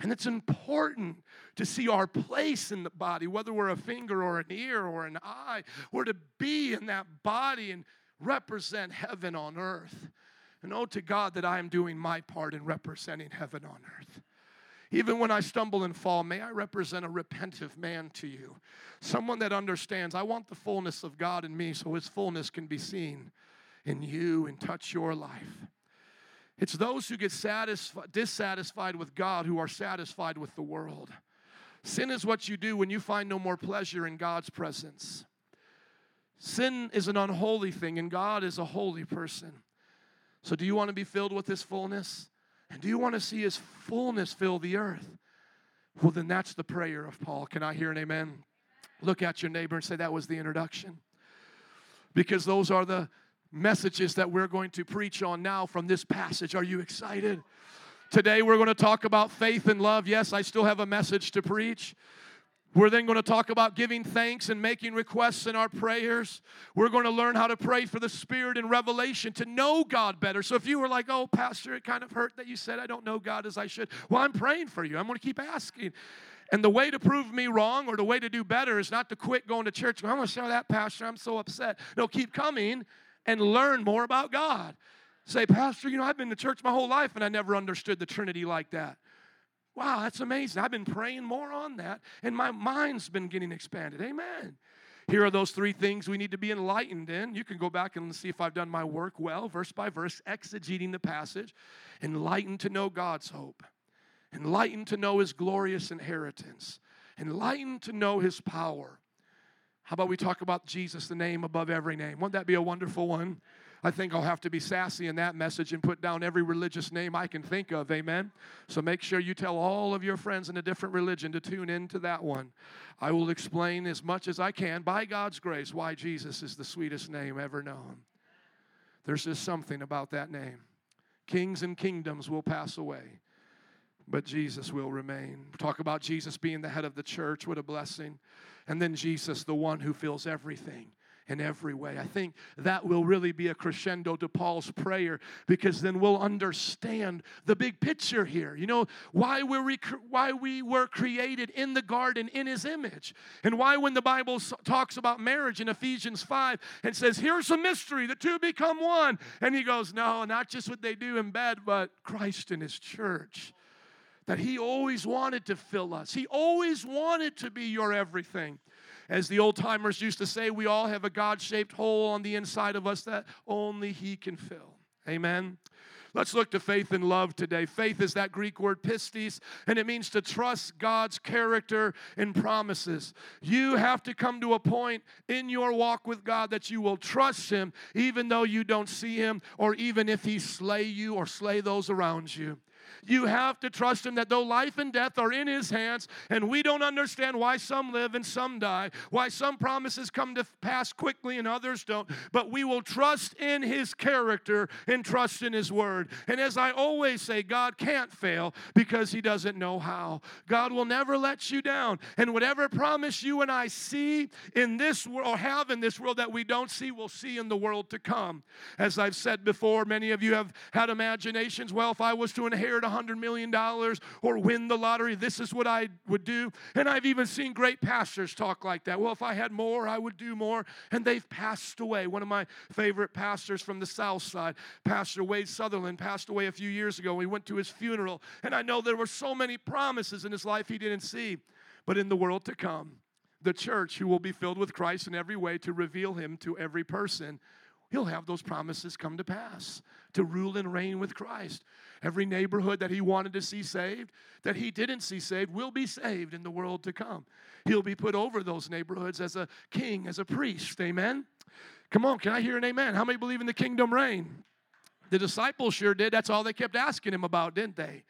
And it's important to see our place in the body, whether we're a finger or an ear or an eye, we're to be in that body and represent heaven on earth. And oh, to God that I am doing my part in representing heaven on earth. Even when I stumble and fall, may I represent a repentive man to you. Someone that understands, I want the fullness of God in me so his fullness can be seen in you and touch your life. It's those who get satisfied, dissatisfied with God who are satisfied with the world. Sin is what you do when you find no more pleasure in God's presence. Sin is an unholy thing, and God is a holy person. So, do you want to be filled with His fullness? And do you want to see His fullness fill the earth? Well, then that's the prayer of Paul. Can I hear an amen? Look at your neighbor and say, That was the introduction. Because those are the messages that we're going to preach on now from this passage. Are you excited? Today we're going to talk about faith and love. Yes, I still have a message to preach. We're then going to talk about giving thanks and making requests in our prayers. We're going to learn how to pray for the Spirit and revelation to know God better. So if you were like, oh, Pastor, it kind of hurt that you said I don't know God as I should, well, I'm praying for you. I'm going to keep asking. And the way to prove me wrong or the way to do better is not to quit going to church. I'm going to show that, Pastor. I'm so upset. No, keep coming and learn more about God. Say, Pastor, you know, I've been to church my whole life and I never understood the Trinity like that. Wow, that's amazing. I've been praying more on that and my mind's been getting expanded. Amen. Here are those three things we need to be enlightened in. You can go back and see if I've done my work well, verse by verse, exegeting the passage. Enlightened to know God's hope, enlightened to know His glorious inheritance, enlightened to know His power. How about we talk about Jesus, the name above every name? Wouldn't that be a wonderful one? I think I'll have to be sassy in that message and put down every religious name I can think of. Amen. So make sure you tell all of your friends in a different religion to tune into that one. I will explain as much as I can, by God's grace, why Jesus is the sweetest name ever known. There's just something about that name. Kings and kingdoms will pass away, but Jesus will remain. Talk about Jesus being the head of the church. What a blessing. And then Jesus, the one who fills everything in every way. I think that will really be a crescendo to Paul's prayer because then we'll understand the big picture here. You know, why we why we were created in the garden in his image. And why when the Bible talks about marriage in Ephesians 5 and says, here's a mystery, the two become one. And he goes, no, not just what they do in bed, but Christ and his church that He always wanted to fill us. He always wanted to be your everything. As the old timers used to say, we all have a God shaped hole on the inside of us that only He can fill. Amen. Let's look to faith and love today. Faith is that Greek word pistis, and it means to trust God's character and promises. You have to come to a point in your walk with God that you will trust Him even though you don't see Him, or even if He slay you or slay those around you. You have to trust Him that though life and death are in His hands, and we don't understand why some live and some die, why some promises come to pass quickly and others don't, but we will trust in His character and trust in His word. And as I always say, God can't fail because He doesn't know how. God will never let you down. And whatever promise you and I see in this world or have in this world that we don't see, we'll see in the world to come. As I've said before, many of you have had imaginations. Well, if I was to inherit $100 million or win the lottery. This is what I would do. And I've even seen great pastors talk like that. Well, if I had more, I would do more. And they've passed away. One of my favorite pastors from the South Side, Pastor Wade Sutherland, passed away a few years ago. We went to his funeral. And I know there were so many promises in his life he didn't see. But in the world to come, the church who will be filled with Christ in every way to reveal him to every person he'll have those promises come to pass to rule and reign with Christ. Every neighborhood that he wanted to see saved, that he didn't see saved, will be saved in the world to come. He'll be put over those neighborhoods as a king, as a priest. Amen. Come on, can I hear an amen? How many believe in the kingdom reign? The disciples sure did. That's all they kept asking him about, didn't they?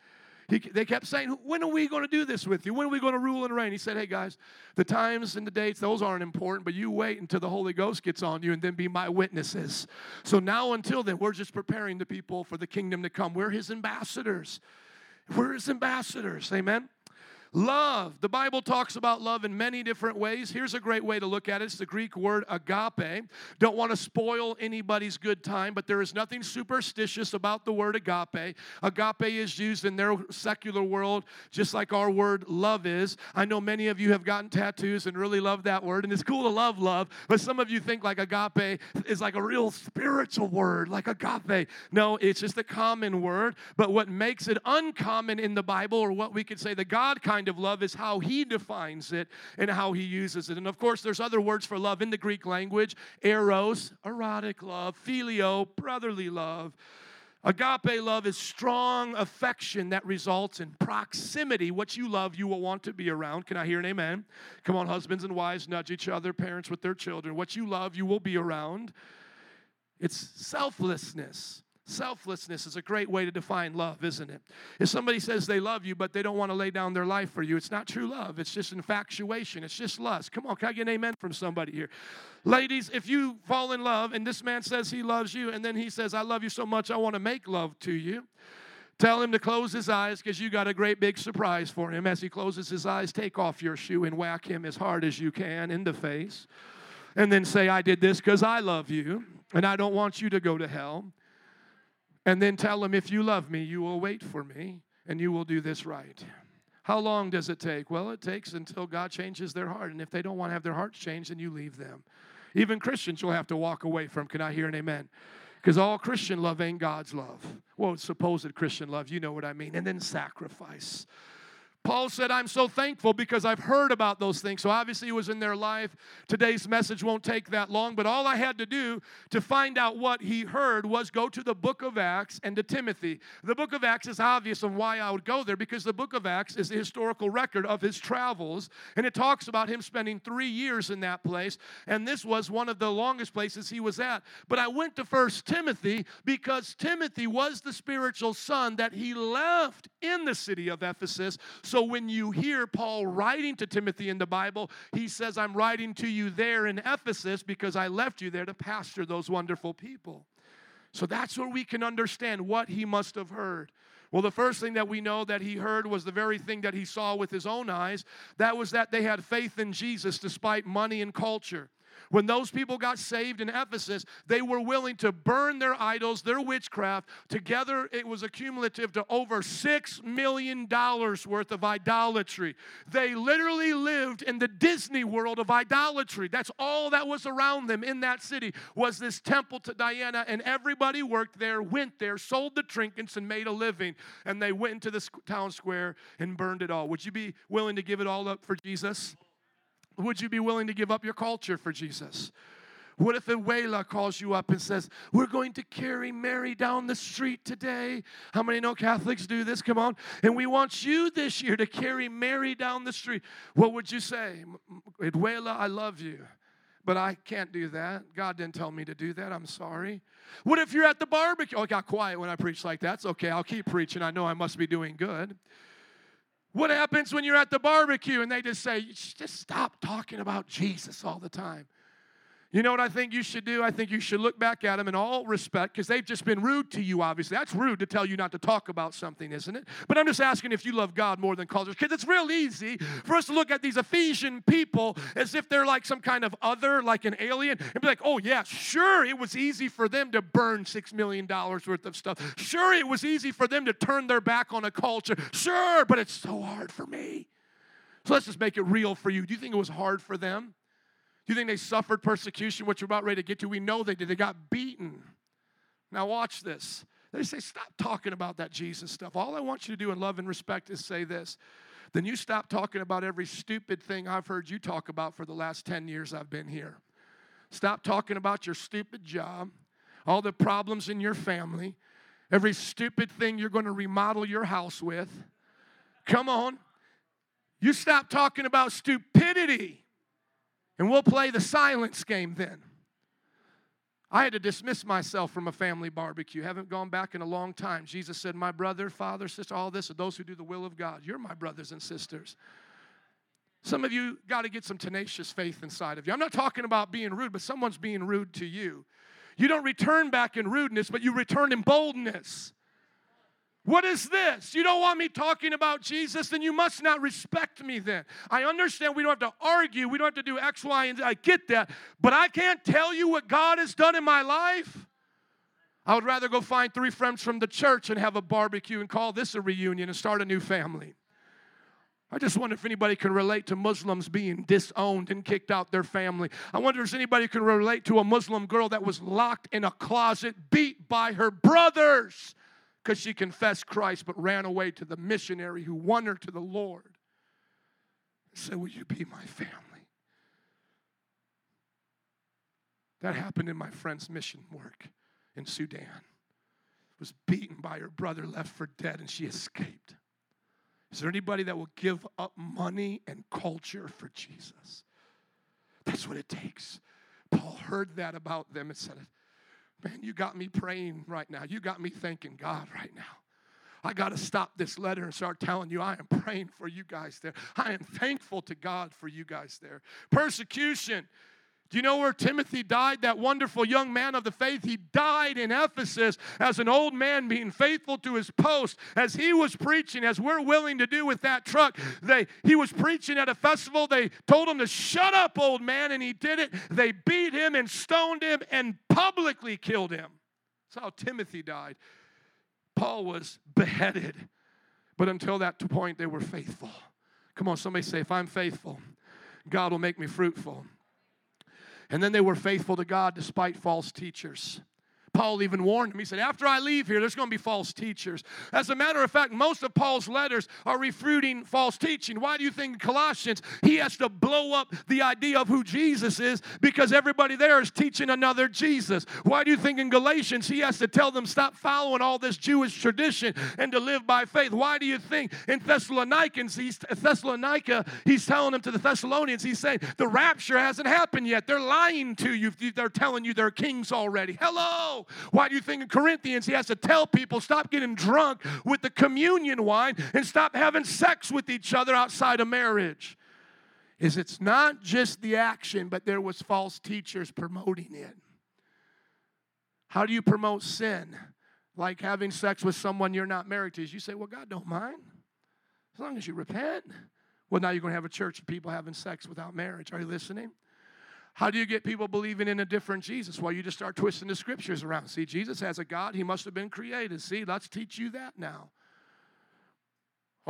He, they kept saying, When are we going to do this with you? When are we going to rule and reign? He said, Hey guys, the times and the dates, those aren't important, but you wait until the Holy Ghost gets on you and then be my witnesses. So now until then, we're just preparing the people for the kingdom to come. We're his ambassadors. We're his ambassadors. Amen. Love. The Bible talks about love in many different ways. Here's a great way to look at it it's the Greek word agape. Don't want to spoil anybody's good time, but there is nothing superstitious about the word agape. Agape is used in their secular world just like our word love is. I know many of you have gotten tattoos and really love that word, and it's cool to love love, but some of you think like agape is like a real spiritual word, like agape. No, it's just a common word, but what makes it uncommon in the Bible, or what we could say the God kind kind of love is how he defines it and how he uses it. And of course, there's other words for love in the Greek language eros, erotic love, phileo, brotherly love. Agape love is strong affection that results in proximity. What you love, you will want to be around. Can I hear an amen? Come on, husbands and wives, nudge each other, parents with their children. What you love, you will be around. It's selflessness. Selflessness is a great way to define love, isn't it? If somebody says they love you, but they don't want to lay down their life for you, it's not true love. It's just infatuation. It's just lust. Come on, can I get an amen from somebody here? Ladies, if you fall in love and this man says he loves you, and then he says, I love you so much, I want to make love to you. Tell him to close his eyes because you got a great big surprise for him. As he closes his eyes, take off your shoe and whack him as hard as you can in the face. And then say, I did this because I love you and I don't want you to go to hell. And then tell them, if you love me, you will wait for me and you will do this right. How long does it take? Well, it takes until God changes their heart. And if they don't want to have their hearts changed, then you leave them. Even Christians you'll have to walk away from. Can I hear an amen? Because all Christian love ain't God's love. Well, supposed Christian love, you know what I mean. And then sacrifice. Paul said, I'm so thankful because I've heard about those things. So obviously it was in their life. Today's message won't take that long, but all I had to do to find out what he heard was go to the book of Acts and to Timothy. The book of Acts is obvious on why I would go there because the book of Acts is the historical record of his travels, and it talks about him spending three years in that place, and this was one of the longest places he was at. But I went to First Timothy because Timothy was the spiritual son that he left in the city of Ephesus. So when you hear Paul writing to Timothy in the Bible, he says, I'm writing to you there in Ephesus because I left you there to pastor those wonderful people. So that's where we can understand what he must have heard. Well, the first thing that we know that he heard was the very thing that he saw with his own eyes. That was that they had faith in Jesus despite money and culture. When those people got saved in Ephesus, they were willing to burn their idols, their witchcraft. Together, it was accumulative to over $6 million worth of idolatry. They literally lived in the Disney world of idolatry. That's all that was around them in that city was this temple to Diana, and everybody worked there, went there, sold the trinkets, and made a living. And they went into the town square and burned it all. Would you be willing to give it all up for Jesus? Would you be willing to give up your culture for Jesus? What if Abuela calls you up and says, We're going to carry Mary down the street today? How many know Catholics do this? Come on. And we want you this year to carry Mary down the street. What would you say? Abuela, I love you, but I can't do that. God didn't tell me to do that. I'm sorry. What if you're at the barbecue? Oh, I got quiet when I preach like that. It's okay. I'll keep preaching. I know I must be doing good. What happens when you're at the barbecue and they just say, just stop talking about Jesus all the time? You know what I think you should do? I think you should look back at them in all respect because they've just been rude to you, obviously. That's rude to tell you not to talk about something, isn't it? But I'm just asking if you love God more than culture because it's real easy for us to look at these Ephesian people as if they're like some kind of other, like an alien, and be like, oh, yeah, sure, it was easy for them to burn $6 million worth of stuff. Sure, it was easy for them to turn their back on a culture. Sure, but it's so hard for me. So let's just make it real for you. Do you think it was hard for them? You think they suffered persecution, which we're about ready to get to? We know they did. They got beaten. Now, watch this. They say, Stop talking about that Jesus stuff. All I want you to do in love and respect is say this. Then you stop talking about every stupid thing I've heard you talk about for the last 10 years I've been here. Stop talking about your stupid job, all the problems in your family, every stupid thing you're going to remodel your house with. Come on. You stop talking about stupidity. And we'll play the silence game then. I had to dismiss myself from a family barbecue. Haven't gone back in a long time. Jesus said, My brother, father, sister, all this are those who do the will of God. You're my brothers and sisters. Some of you got to get some tenacious faith inside of you. I'm not talking about being rude, but someone's being rude to you. You don't return back in rudeness, but you return in boldness. What is this? You don't want me talking about Jesus? Then you must not respect me then. I understand we don't have to argue. We don't have to do X, Y, and Z. I get that. But I can't tell you what God has done in my life. I would rather go find three friends from the church and have a barbecue and call this a reunion and start a new family. I just wonder if anybody can relate to Muslims being disowned and kicked out their family. I wonder if anybody can relate to a Muslim girl that was locked in a closet, beat by her brothers because she confessed Christ but ran away to the missionary who won her to the Lord. and Said, Will you be my family? That happened in my friend's mission work in Sudan. Was beaten by her brother, left for dead, and she escaped. Is there anybody that will give up money and culture for Jesus? That's what it takes. Paul heard that about them and said, Man, you got me praying right now. You got me thanking God right now. I got to stop this letter and start telling you I am praying for you guys there. I am thankful to God for you guys there. Persecution do you know where Timothy died? That wonderful young man of the faith. He died in Ephesus as an old man being faithful to his post. As he was preaching, as we're willing to do with that truck, they, he was preaching at a festival. They told him to shut up, old man, and he did it. They beat him and stoned him and publicly killed him. That's how Timothy died. Paul was beheaded. But until that point, they were faithful. Come on, somebody say, if I'm faithful, God will make me fruitful. And then they were faithful to God despite false teachers. Paul even warned him. He said, After I leave here, there's going to be false teachers. As a matter of fact, most of Paul's letters are refuting false teaching. Why do you think in Colossians he has to blow up the idea of who Jesus is? Because everybody there is teaching another Jesus. Why do you think in Galatians he has to tell them stop following all this Jewish tradition and to live by faith? Why do you think in Thessalonians, he's, Thessalonica, he's telling them to the Thessalonians, he's saying the rapture hasn't happened yet. They're lying to you. They're telling you they're kings already. Hello. Why do you think in Corinthians he has to tell people stop getting drunk with the communion wine and stop having sex with each other outside of marriage? Is it's not just the action, but there was false teachers promoting it. How do you promote sin? Like having sex with someone you're not married to. You say, well, God don't mind. As long as you repent. Well, now you're going to have a church of people having sex without marriage. Are you listening? How do you get people believing in a different Jesus? Well, you just start twisting the scriptures around. See, Jesus has a God, he must have been created. See, let's teach you that now.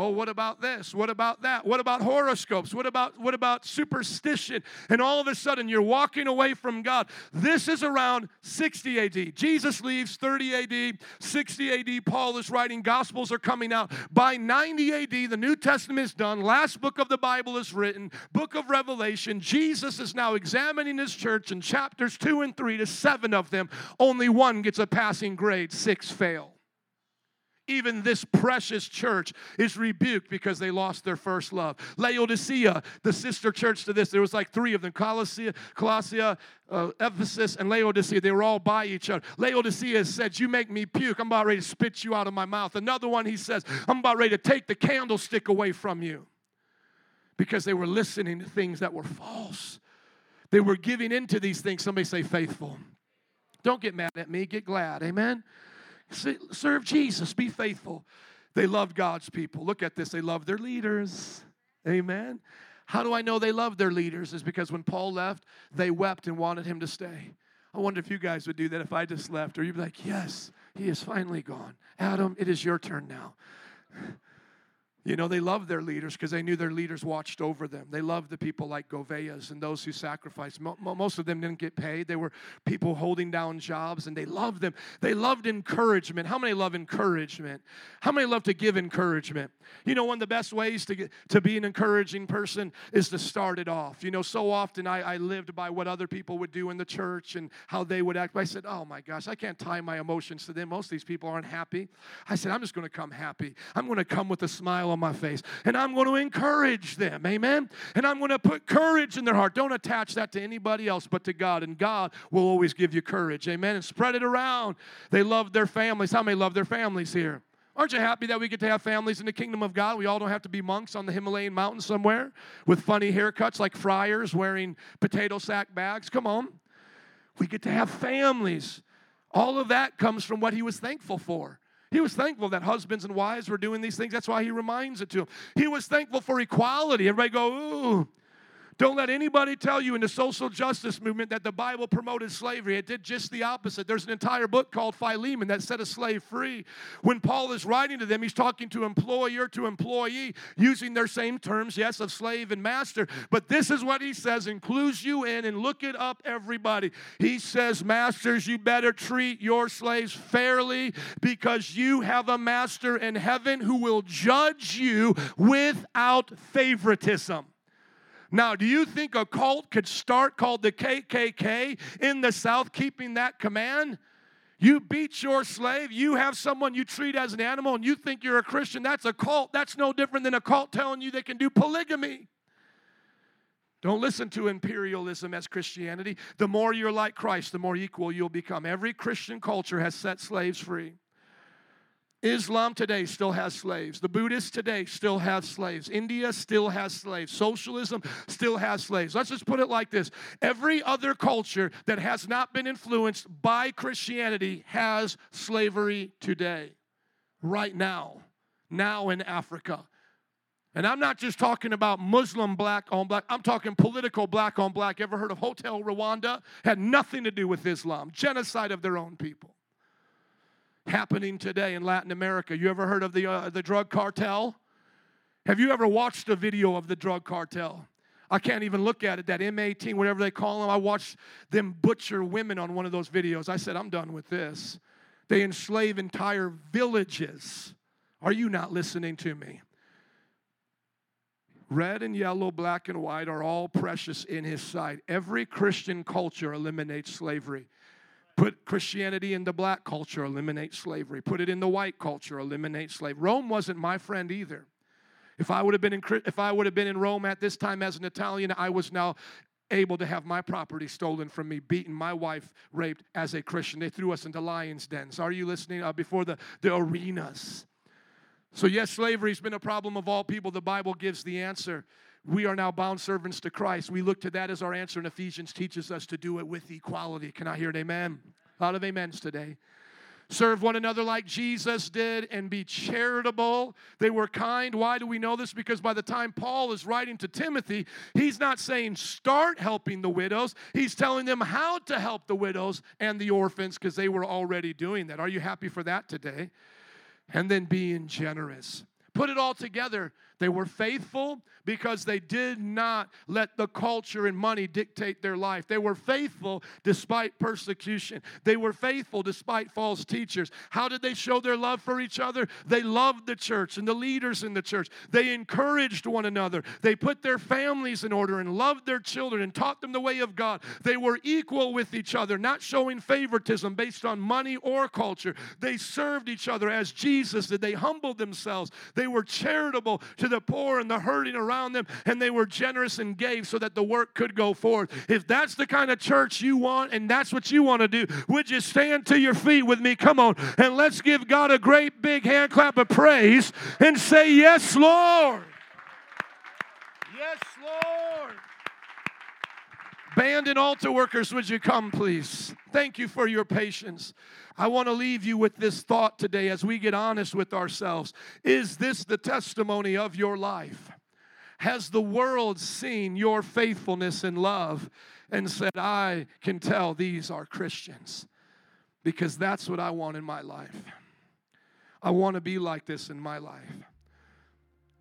Oh, what about this? What about that? What about horoscopes? What about what about superstition? And all of a sudden you're walking away from God. This is around 60 AD. Jesus leaves 30 AD, 60 AD Paul is writing, gospels are coming out. By 90 AD the New Testament is done, last book of the Bible is written, book of Revelation. Jesus is now examining his church in chapters 2 and 3 to 7 of them. Only one gets a passing grade, 6 fail even this precious church is rebuked because they lost their first love. Laodicea, the sister church to this, there was like three of them Colossia, Colossia uh, Ephesus, and Laodicea. They were all by each other. Laodicea said, You make me puke. I'm about ready to spit you out of my mouth. Another one, he says, I'm about ready to take the candlestick away from you because they were listening to things that were false. They were giving into these things. Somebody say, faithful. Don't get mad at me, get glad. Amen. Serve Jesus, be faithful. They loved God's people. Look at this, they loved their leaders. Amen. How do I know they loved their leaders? Is because when Paul left, they wept and wanted him to stay. I wonder if you guys would do that if I just left, or you'd be like, Yes, he is finally gone. Adam, it is your turn now. You know, they loved their leaders because they knew their leaders watched over them. They loved the people like Goveas and those who sacrificed. Most of them didn't get paid. They were people holding down jobs and they loved them. They loved encouragement. How many love encouragement? How many love to give encouragement? You know, one of the best ways to, get, to be an encouraging person is to start it off. You know, so often I, I lived by what other people would do in the church and how they would act. I said, oh my gosh, I can't tie my emotions to them. Most of these people aren't happy. I said, I'm just going to come happy. I'm going to come with a smile on my face. And I'm going to encourage them. Amen. And I'm going to put courage in their heart. Don't attach that to anybody else but to God. And God will always give you courage. Amen. And spread it around. They love their families. How many love their families here? Aren't you happy that we get to have families in the kingdom of God? We all don't have to be monks on the Himalayan mountain somewhere with funny haircuts like friars wearing potato sack bags. Come on. We get to have families. All of that comes from what he was thankful for. He was thankful that husbands and wives were doing these things. That's why he reminds it to him. He was thankful for equality. Everybody go, ooh. Don't let anybody tell you in the social justice movement that the Bible promoted slavery. It did just the opposite. There's an entire book called Philemon that set a slave free. When Paul is writing to them, he's talking to employer to employee using their same terms, yes, of slave and master. But this is what he says, includes you in, and look it up, everybody. He says, Masters, you better treat your slaves fairly because you have a master in heaven who will judge you without favoritism. Now, do you think a cult could start called the KKK in the South keeping that command? You beat your slave, you have someone you treat as an animal, and you think you're a Christian. That's a cult. That's no different than a cult telling you they can do polygamy. Don't listen to imperialism as Christianity. The more you're like Christ, the more equal you'll become. Every Christian culture has set slaves free. Islam today still has slaves. The Buddhists today still have slaves. India still has slaves. Socialism still has slaves. Let's just put it like this every other culture that has not been influenced by Christianity has slavery today, right now, now in Africa. And I'm not just talking about Muslim black on black, I'm talking political black on black. Ever heard of Hotel Rwanda? Had nothing to do with Islam, genocide of their own people happening today in Latin America. You ever heard of the, uh, the drug cartel? Have you ever watched a video of the drug cartel? I can't even look at it, that M18, whatever they call them. I watched them butcher women on one of those videos. I said, I'm done with this. They enslave entire villages. Are you not listening to me? Red and yellow, black and white are all precious in his sight. Every Christian culture eliminates slavery. Put Christianity in the black culture, eliminate slavery. Put it in the white culture, eliminate slavery. Rome wasn't my friend either. If I would have been in, if I would have been in Rome at this time as an Italian, I was now able to have my property stolen from me, beaten, my wife raped as a Christian. They threw us into lions' dens. Are you listening? Uh, before the, the arenas. So, yes, slavery's been a problem of all people. The Bible gives the answer. We are now bound servants to Christ. We look to that as our answer, and Ephesians teaches us to do it with equality. Can I hear an amen? A lot of amens today. serve one another like Jesus did, and be charitable. They were kind. Why do we know this? Because by the time Paul is writing to Timothy, he's not saying start helping the widows, he's telling them how to help the widows and the orphans because they were already doing that. Are you happy for that today? And then being generous. Put it all together. They were faithful because they did not let the culture and money dictate their life. They were faithful despite persecution. They were faithful despite false teachers. How did they show their love for each other? They loved the church and the leaders in the church. They encouraged one another. They put their families in order and loved their children and taught them the way of God. They were equal with each other, not showing favoritism based on money or culture. They served each other as Jesus did. They humbled themselves. They were charitable to the poor and the hurting around them, and they were generous and gave so that the work could go forth. If that's the kind of church you want and that's what you want to do, would you stand to your feet with me? Come on, and let's give God a great big hand clap of praise and say, Yes, Lord. Yes, Lord. Band and altar workers, would you come, please? Thank you for your patience. I want to leave you with this thought today as we get honest with ourselves. Is this the testimony of your life? Has the world seen your faithfulness and love and said, I can tell these are Christians? Because that's what I want in my life. I want to be like this in my life.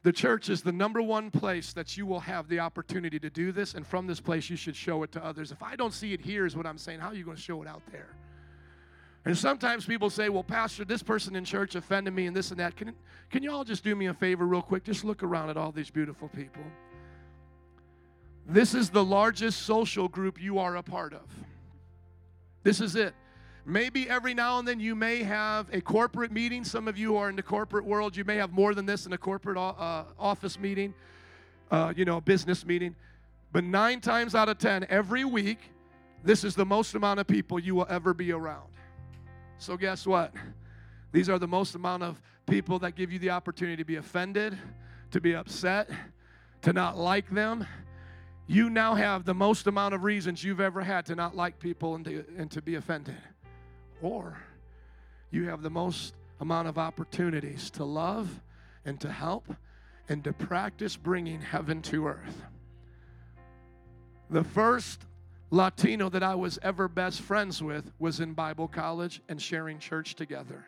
The church is the number one place that you will have the opportunity to do this, and from this place, you should show it to others. If I don't see it here, is what I'm saying, how are you going to show it out there? And sometimes people say, Well, Pastor, this person in church offended me and this and that. Can, can you all just do me a favor, real quick? Just look around at all these beautiful people. This is the largest social group you are a part of. This is it. Maybe every now and then you may have a corporate meeting. Some of you are in the corporate world. You may have more than this in a corporate uh, office meeting, uh, you know, a business meeting. But nine times out of ten, every week, this is the most amount of people you will ever be around. So, guess what? These are the most amount of people that give you the opportunity to be offended, to be upset, to not like them. You now have the most amount of reasons you've ever had to not like people and to, and to be offended. Or you have the most amount of opportunities to love and to help and to practice bringing heaven to earth. The first Latino that I was ever best friends with was in Bible college and sharing church together.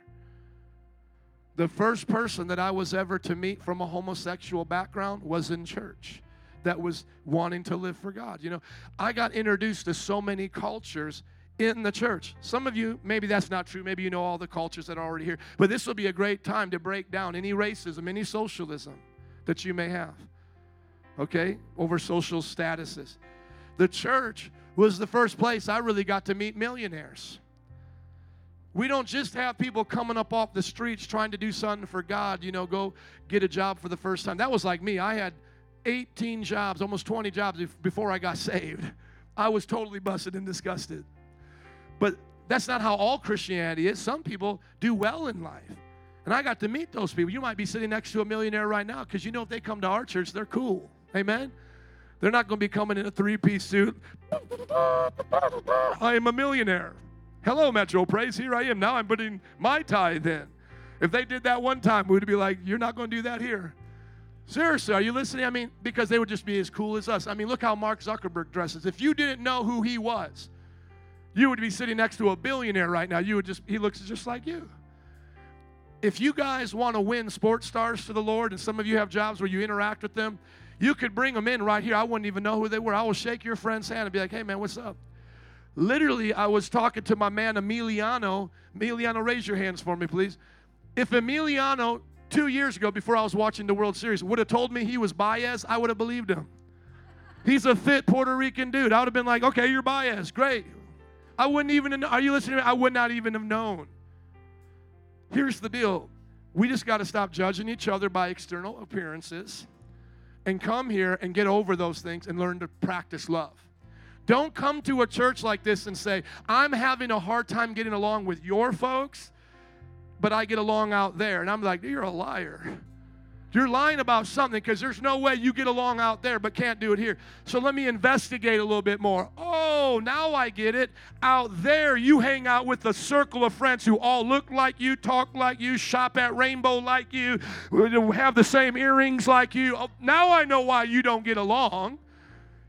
The first person that I was ever to meet from a homosexual background was in church that was wanting to live for God. You know, I got introduced to so many cultures in the church. Some of you, maybe that's not true. Maybe you know all the cultures that are already here. But this will be a great time to break down any racism, any socialism that you may have, okay, over social statuses. The church was the first place I really got to meet millionaires. We don't just have people coming up off the streets trying to do something for God, you know, go get a job for the first time. That was like me. I had 18 jobs, almost 20 jobs before I got [laughs] saved. I was totally busted and disgusted. But that's not how all Christianity is. Some people do well in life. And I got to meet those people. You might be sitting next to a millionaire right now because you know if they come to our church, they're cool. Amen? They're not going to be coming in a three piece suit. I am a millionaire. Hello, Metro Praise. Here I am. Now I'm putting my tithe in. If they did that one time, we'd be like, You're not going to do that here. Seriously, are you listening? I mean, because they would just be as cool as us. I mean, look how Mark Zuckerberg dresses. If you didn't know who he was, you would be sitting next to a billionaire right now. You would just, he looks just like you. If you guys want to win sports stars for the Lord, and some of you have jobs where you interact with them, you could bring them in right here. I wouldn't even know who they were. I will shake your friend's hand and be like, hey, man, what's up? Literally, I was talking to my man Emiliano. Emiliano, raise your hands for me, please. If Emiliano, two years ago, before I was watching the World Series, would have told me he was Baez, I would have believed him. He's a fit Puerto Rican dude. I would have been like, okay, you're Baez. Great. I wouldn't even, are you listening I would not even have known. Here's the deal we just got to stop judging each other by external appearances and come here and get over those things and learn to practice love. Don't come to a church like this and say, I'm having a hard time getting along with your folks, but I get along out there. And I'm like, you're a liar. You're lying about something because there's no way you get along out there but can't do it here. So let me investigate a little bit more. Oh, now I get it. Out there, you hang out with a circle of friends who all look like you, talk like you, shop at Rainbow like you, have the same earrings like you. Oh, now I know why you don't get along.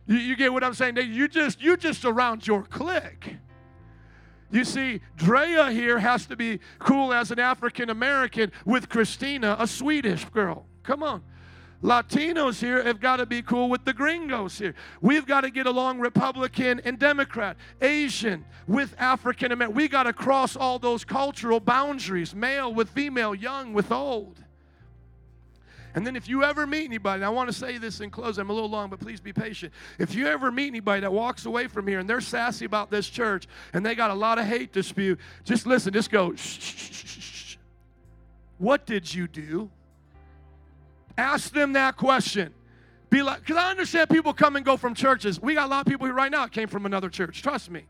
You, you get what I'm saying? You just you just around your clique. You see, Drea here has to be cool as an African American with Christina, a Swedish girl. Come on. Latinos here have got to be cool with the gringos here. We've got to get along Republican and Democrat, Asian with African American. We got to cross all those cultural boundaries, male with female, young with old. And then if you ever meet anybody, I want to say this in close, I'm a little long, but please be patient. If you ever meet anybody that walks away from here and they're sassy about this church and they got a lot of hate to spew, just listen, just go, shh, shh, shh, shh. What did you do? Ask them that question. Be like, because I understand people come and go from churches. We got a lot of people here right now came from another church. Trust me.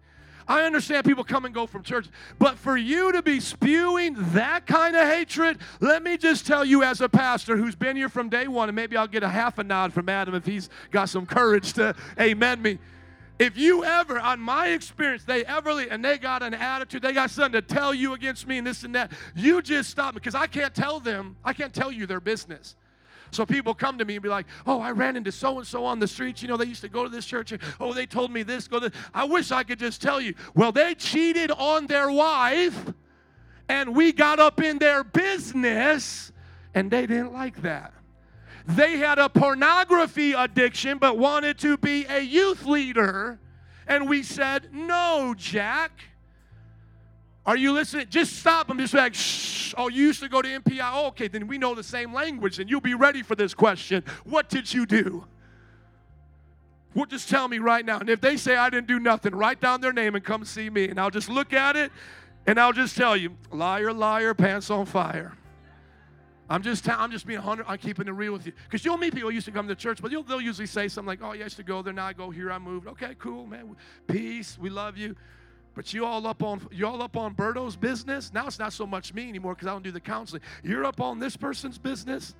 I understand people come and go from church, but for you to be spewing that kind of hatred, let me just tell you as a pastor who's been here from day one, and maybe I'll get a half a nod from Adam if he's got some courage to amen me. If you ever, on my experience, they ever and they got an attitude, they got something to tell you against me and this and that, you just stop me because I can't tell them, I can't tell you their business. So people come to me and be like, oh, I ran into so and so on the streets. You know, they used to go to this church. And, oh, they told me this, go to I wish I could just tell you. Well, they cheated on their wife, and we got up in their business, and they didn't like that. They had a pornography addiction, but wanted to be a youth leader. And we said, no, Jack. Are you listening? Just stop them. Just like, shh. Oh, you used to go to MPI. Oh, okay, then we know the same language, and you'll be ready for this question. What did you do? Well, just tell me right now. And if they say I didn't do nothing, write down their name and come see me. And I'll just look at it and I'll just tell you, liar, liar, pants on fire. I'm just, I'm just being 100, I'm keeping it real with you. Because you'll meet people who used to come to church, but they'll usually say something like, oh, yeah, I used to go there, now I go here, I moved. Okay, cool, man. Peace, we love you. But you all up on you all up on Berto's business. Now it's not so much me anymore because I don't do the counseling. You're up on this person's business.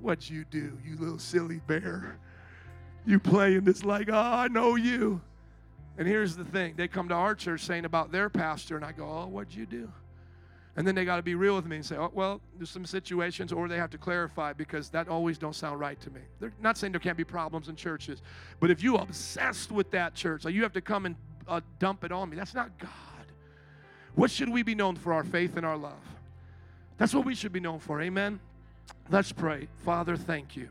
What'd you do, you little silly bear? You playing this like, oh, I know you. And here's the thing: they come to our church saying about their pastor, and I go, oh, what'd you do? And then they got to be real with me and say, oh, well, there's some situations, or they have to clarify because that always don't sound right to me. They're not saying there can't be problems in churches, but if you obsessed with that church, like you have to come and uh, dump it on me. That's not God. What should we be known for? Our faith and our love. That's what we should be known for. Amen. Let's pray. Father, thank you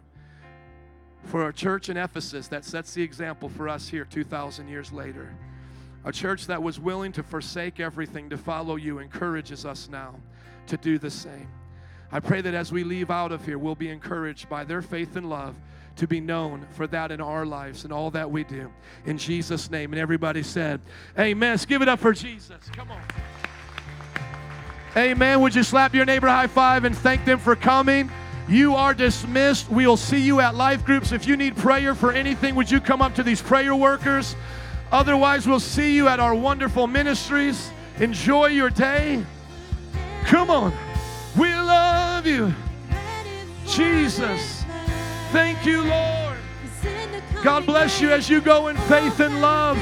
for a church in Ephesus that sets the example for us here 2,000 years later. A church that was willing to forsake everything to follow you encourages us now to do the same. I pray that as we leave out of here, we'll be encouraged by their faith and love to be known for that in our lives and all that we do. In Jesus' name. And everybody said, Amen. Let's give it up for Jesus. Come on. Amen. Would you slap your neighbor high five and thank them for coming? You are dismissed. We'll see you at life groups. If you need prayer for anything, would you come up to these prayer workers? Otherwise, we'll see you at our wonderful ministries. Enjoy your day. Come on. We love you. Jesus. Thank you, Lord. God bless you as you go in faith and love.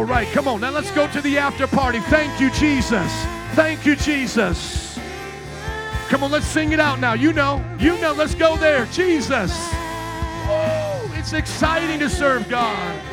All right, come on. Now let's go to the after party. Thank you, Jesus. Thank you, Jesus. Come on, let's sing it out now. You know, you know, let's go there. Jesus. Oh, it's exciting to serve God.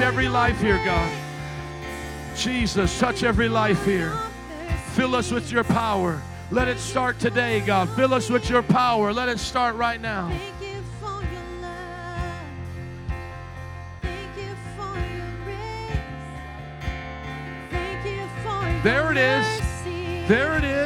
Every life here, God. Jesus, touch every life here. Fill us with your power. Let it start today, God. Fill us with your power. Let it start right now. Thank you for your love. Thank you for your grace. Thank you for your There it is. There it is.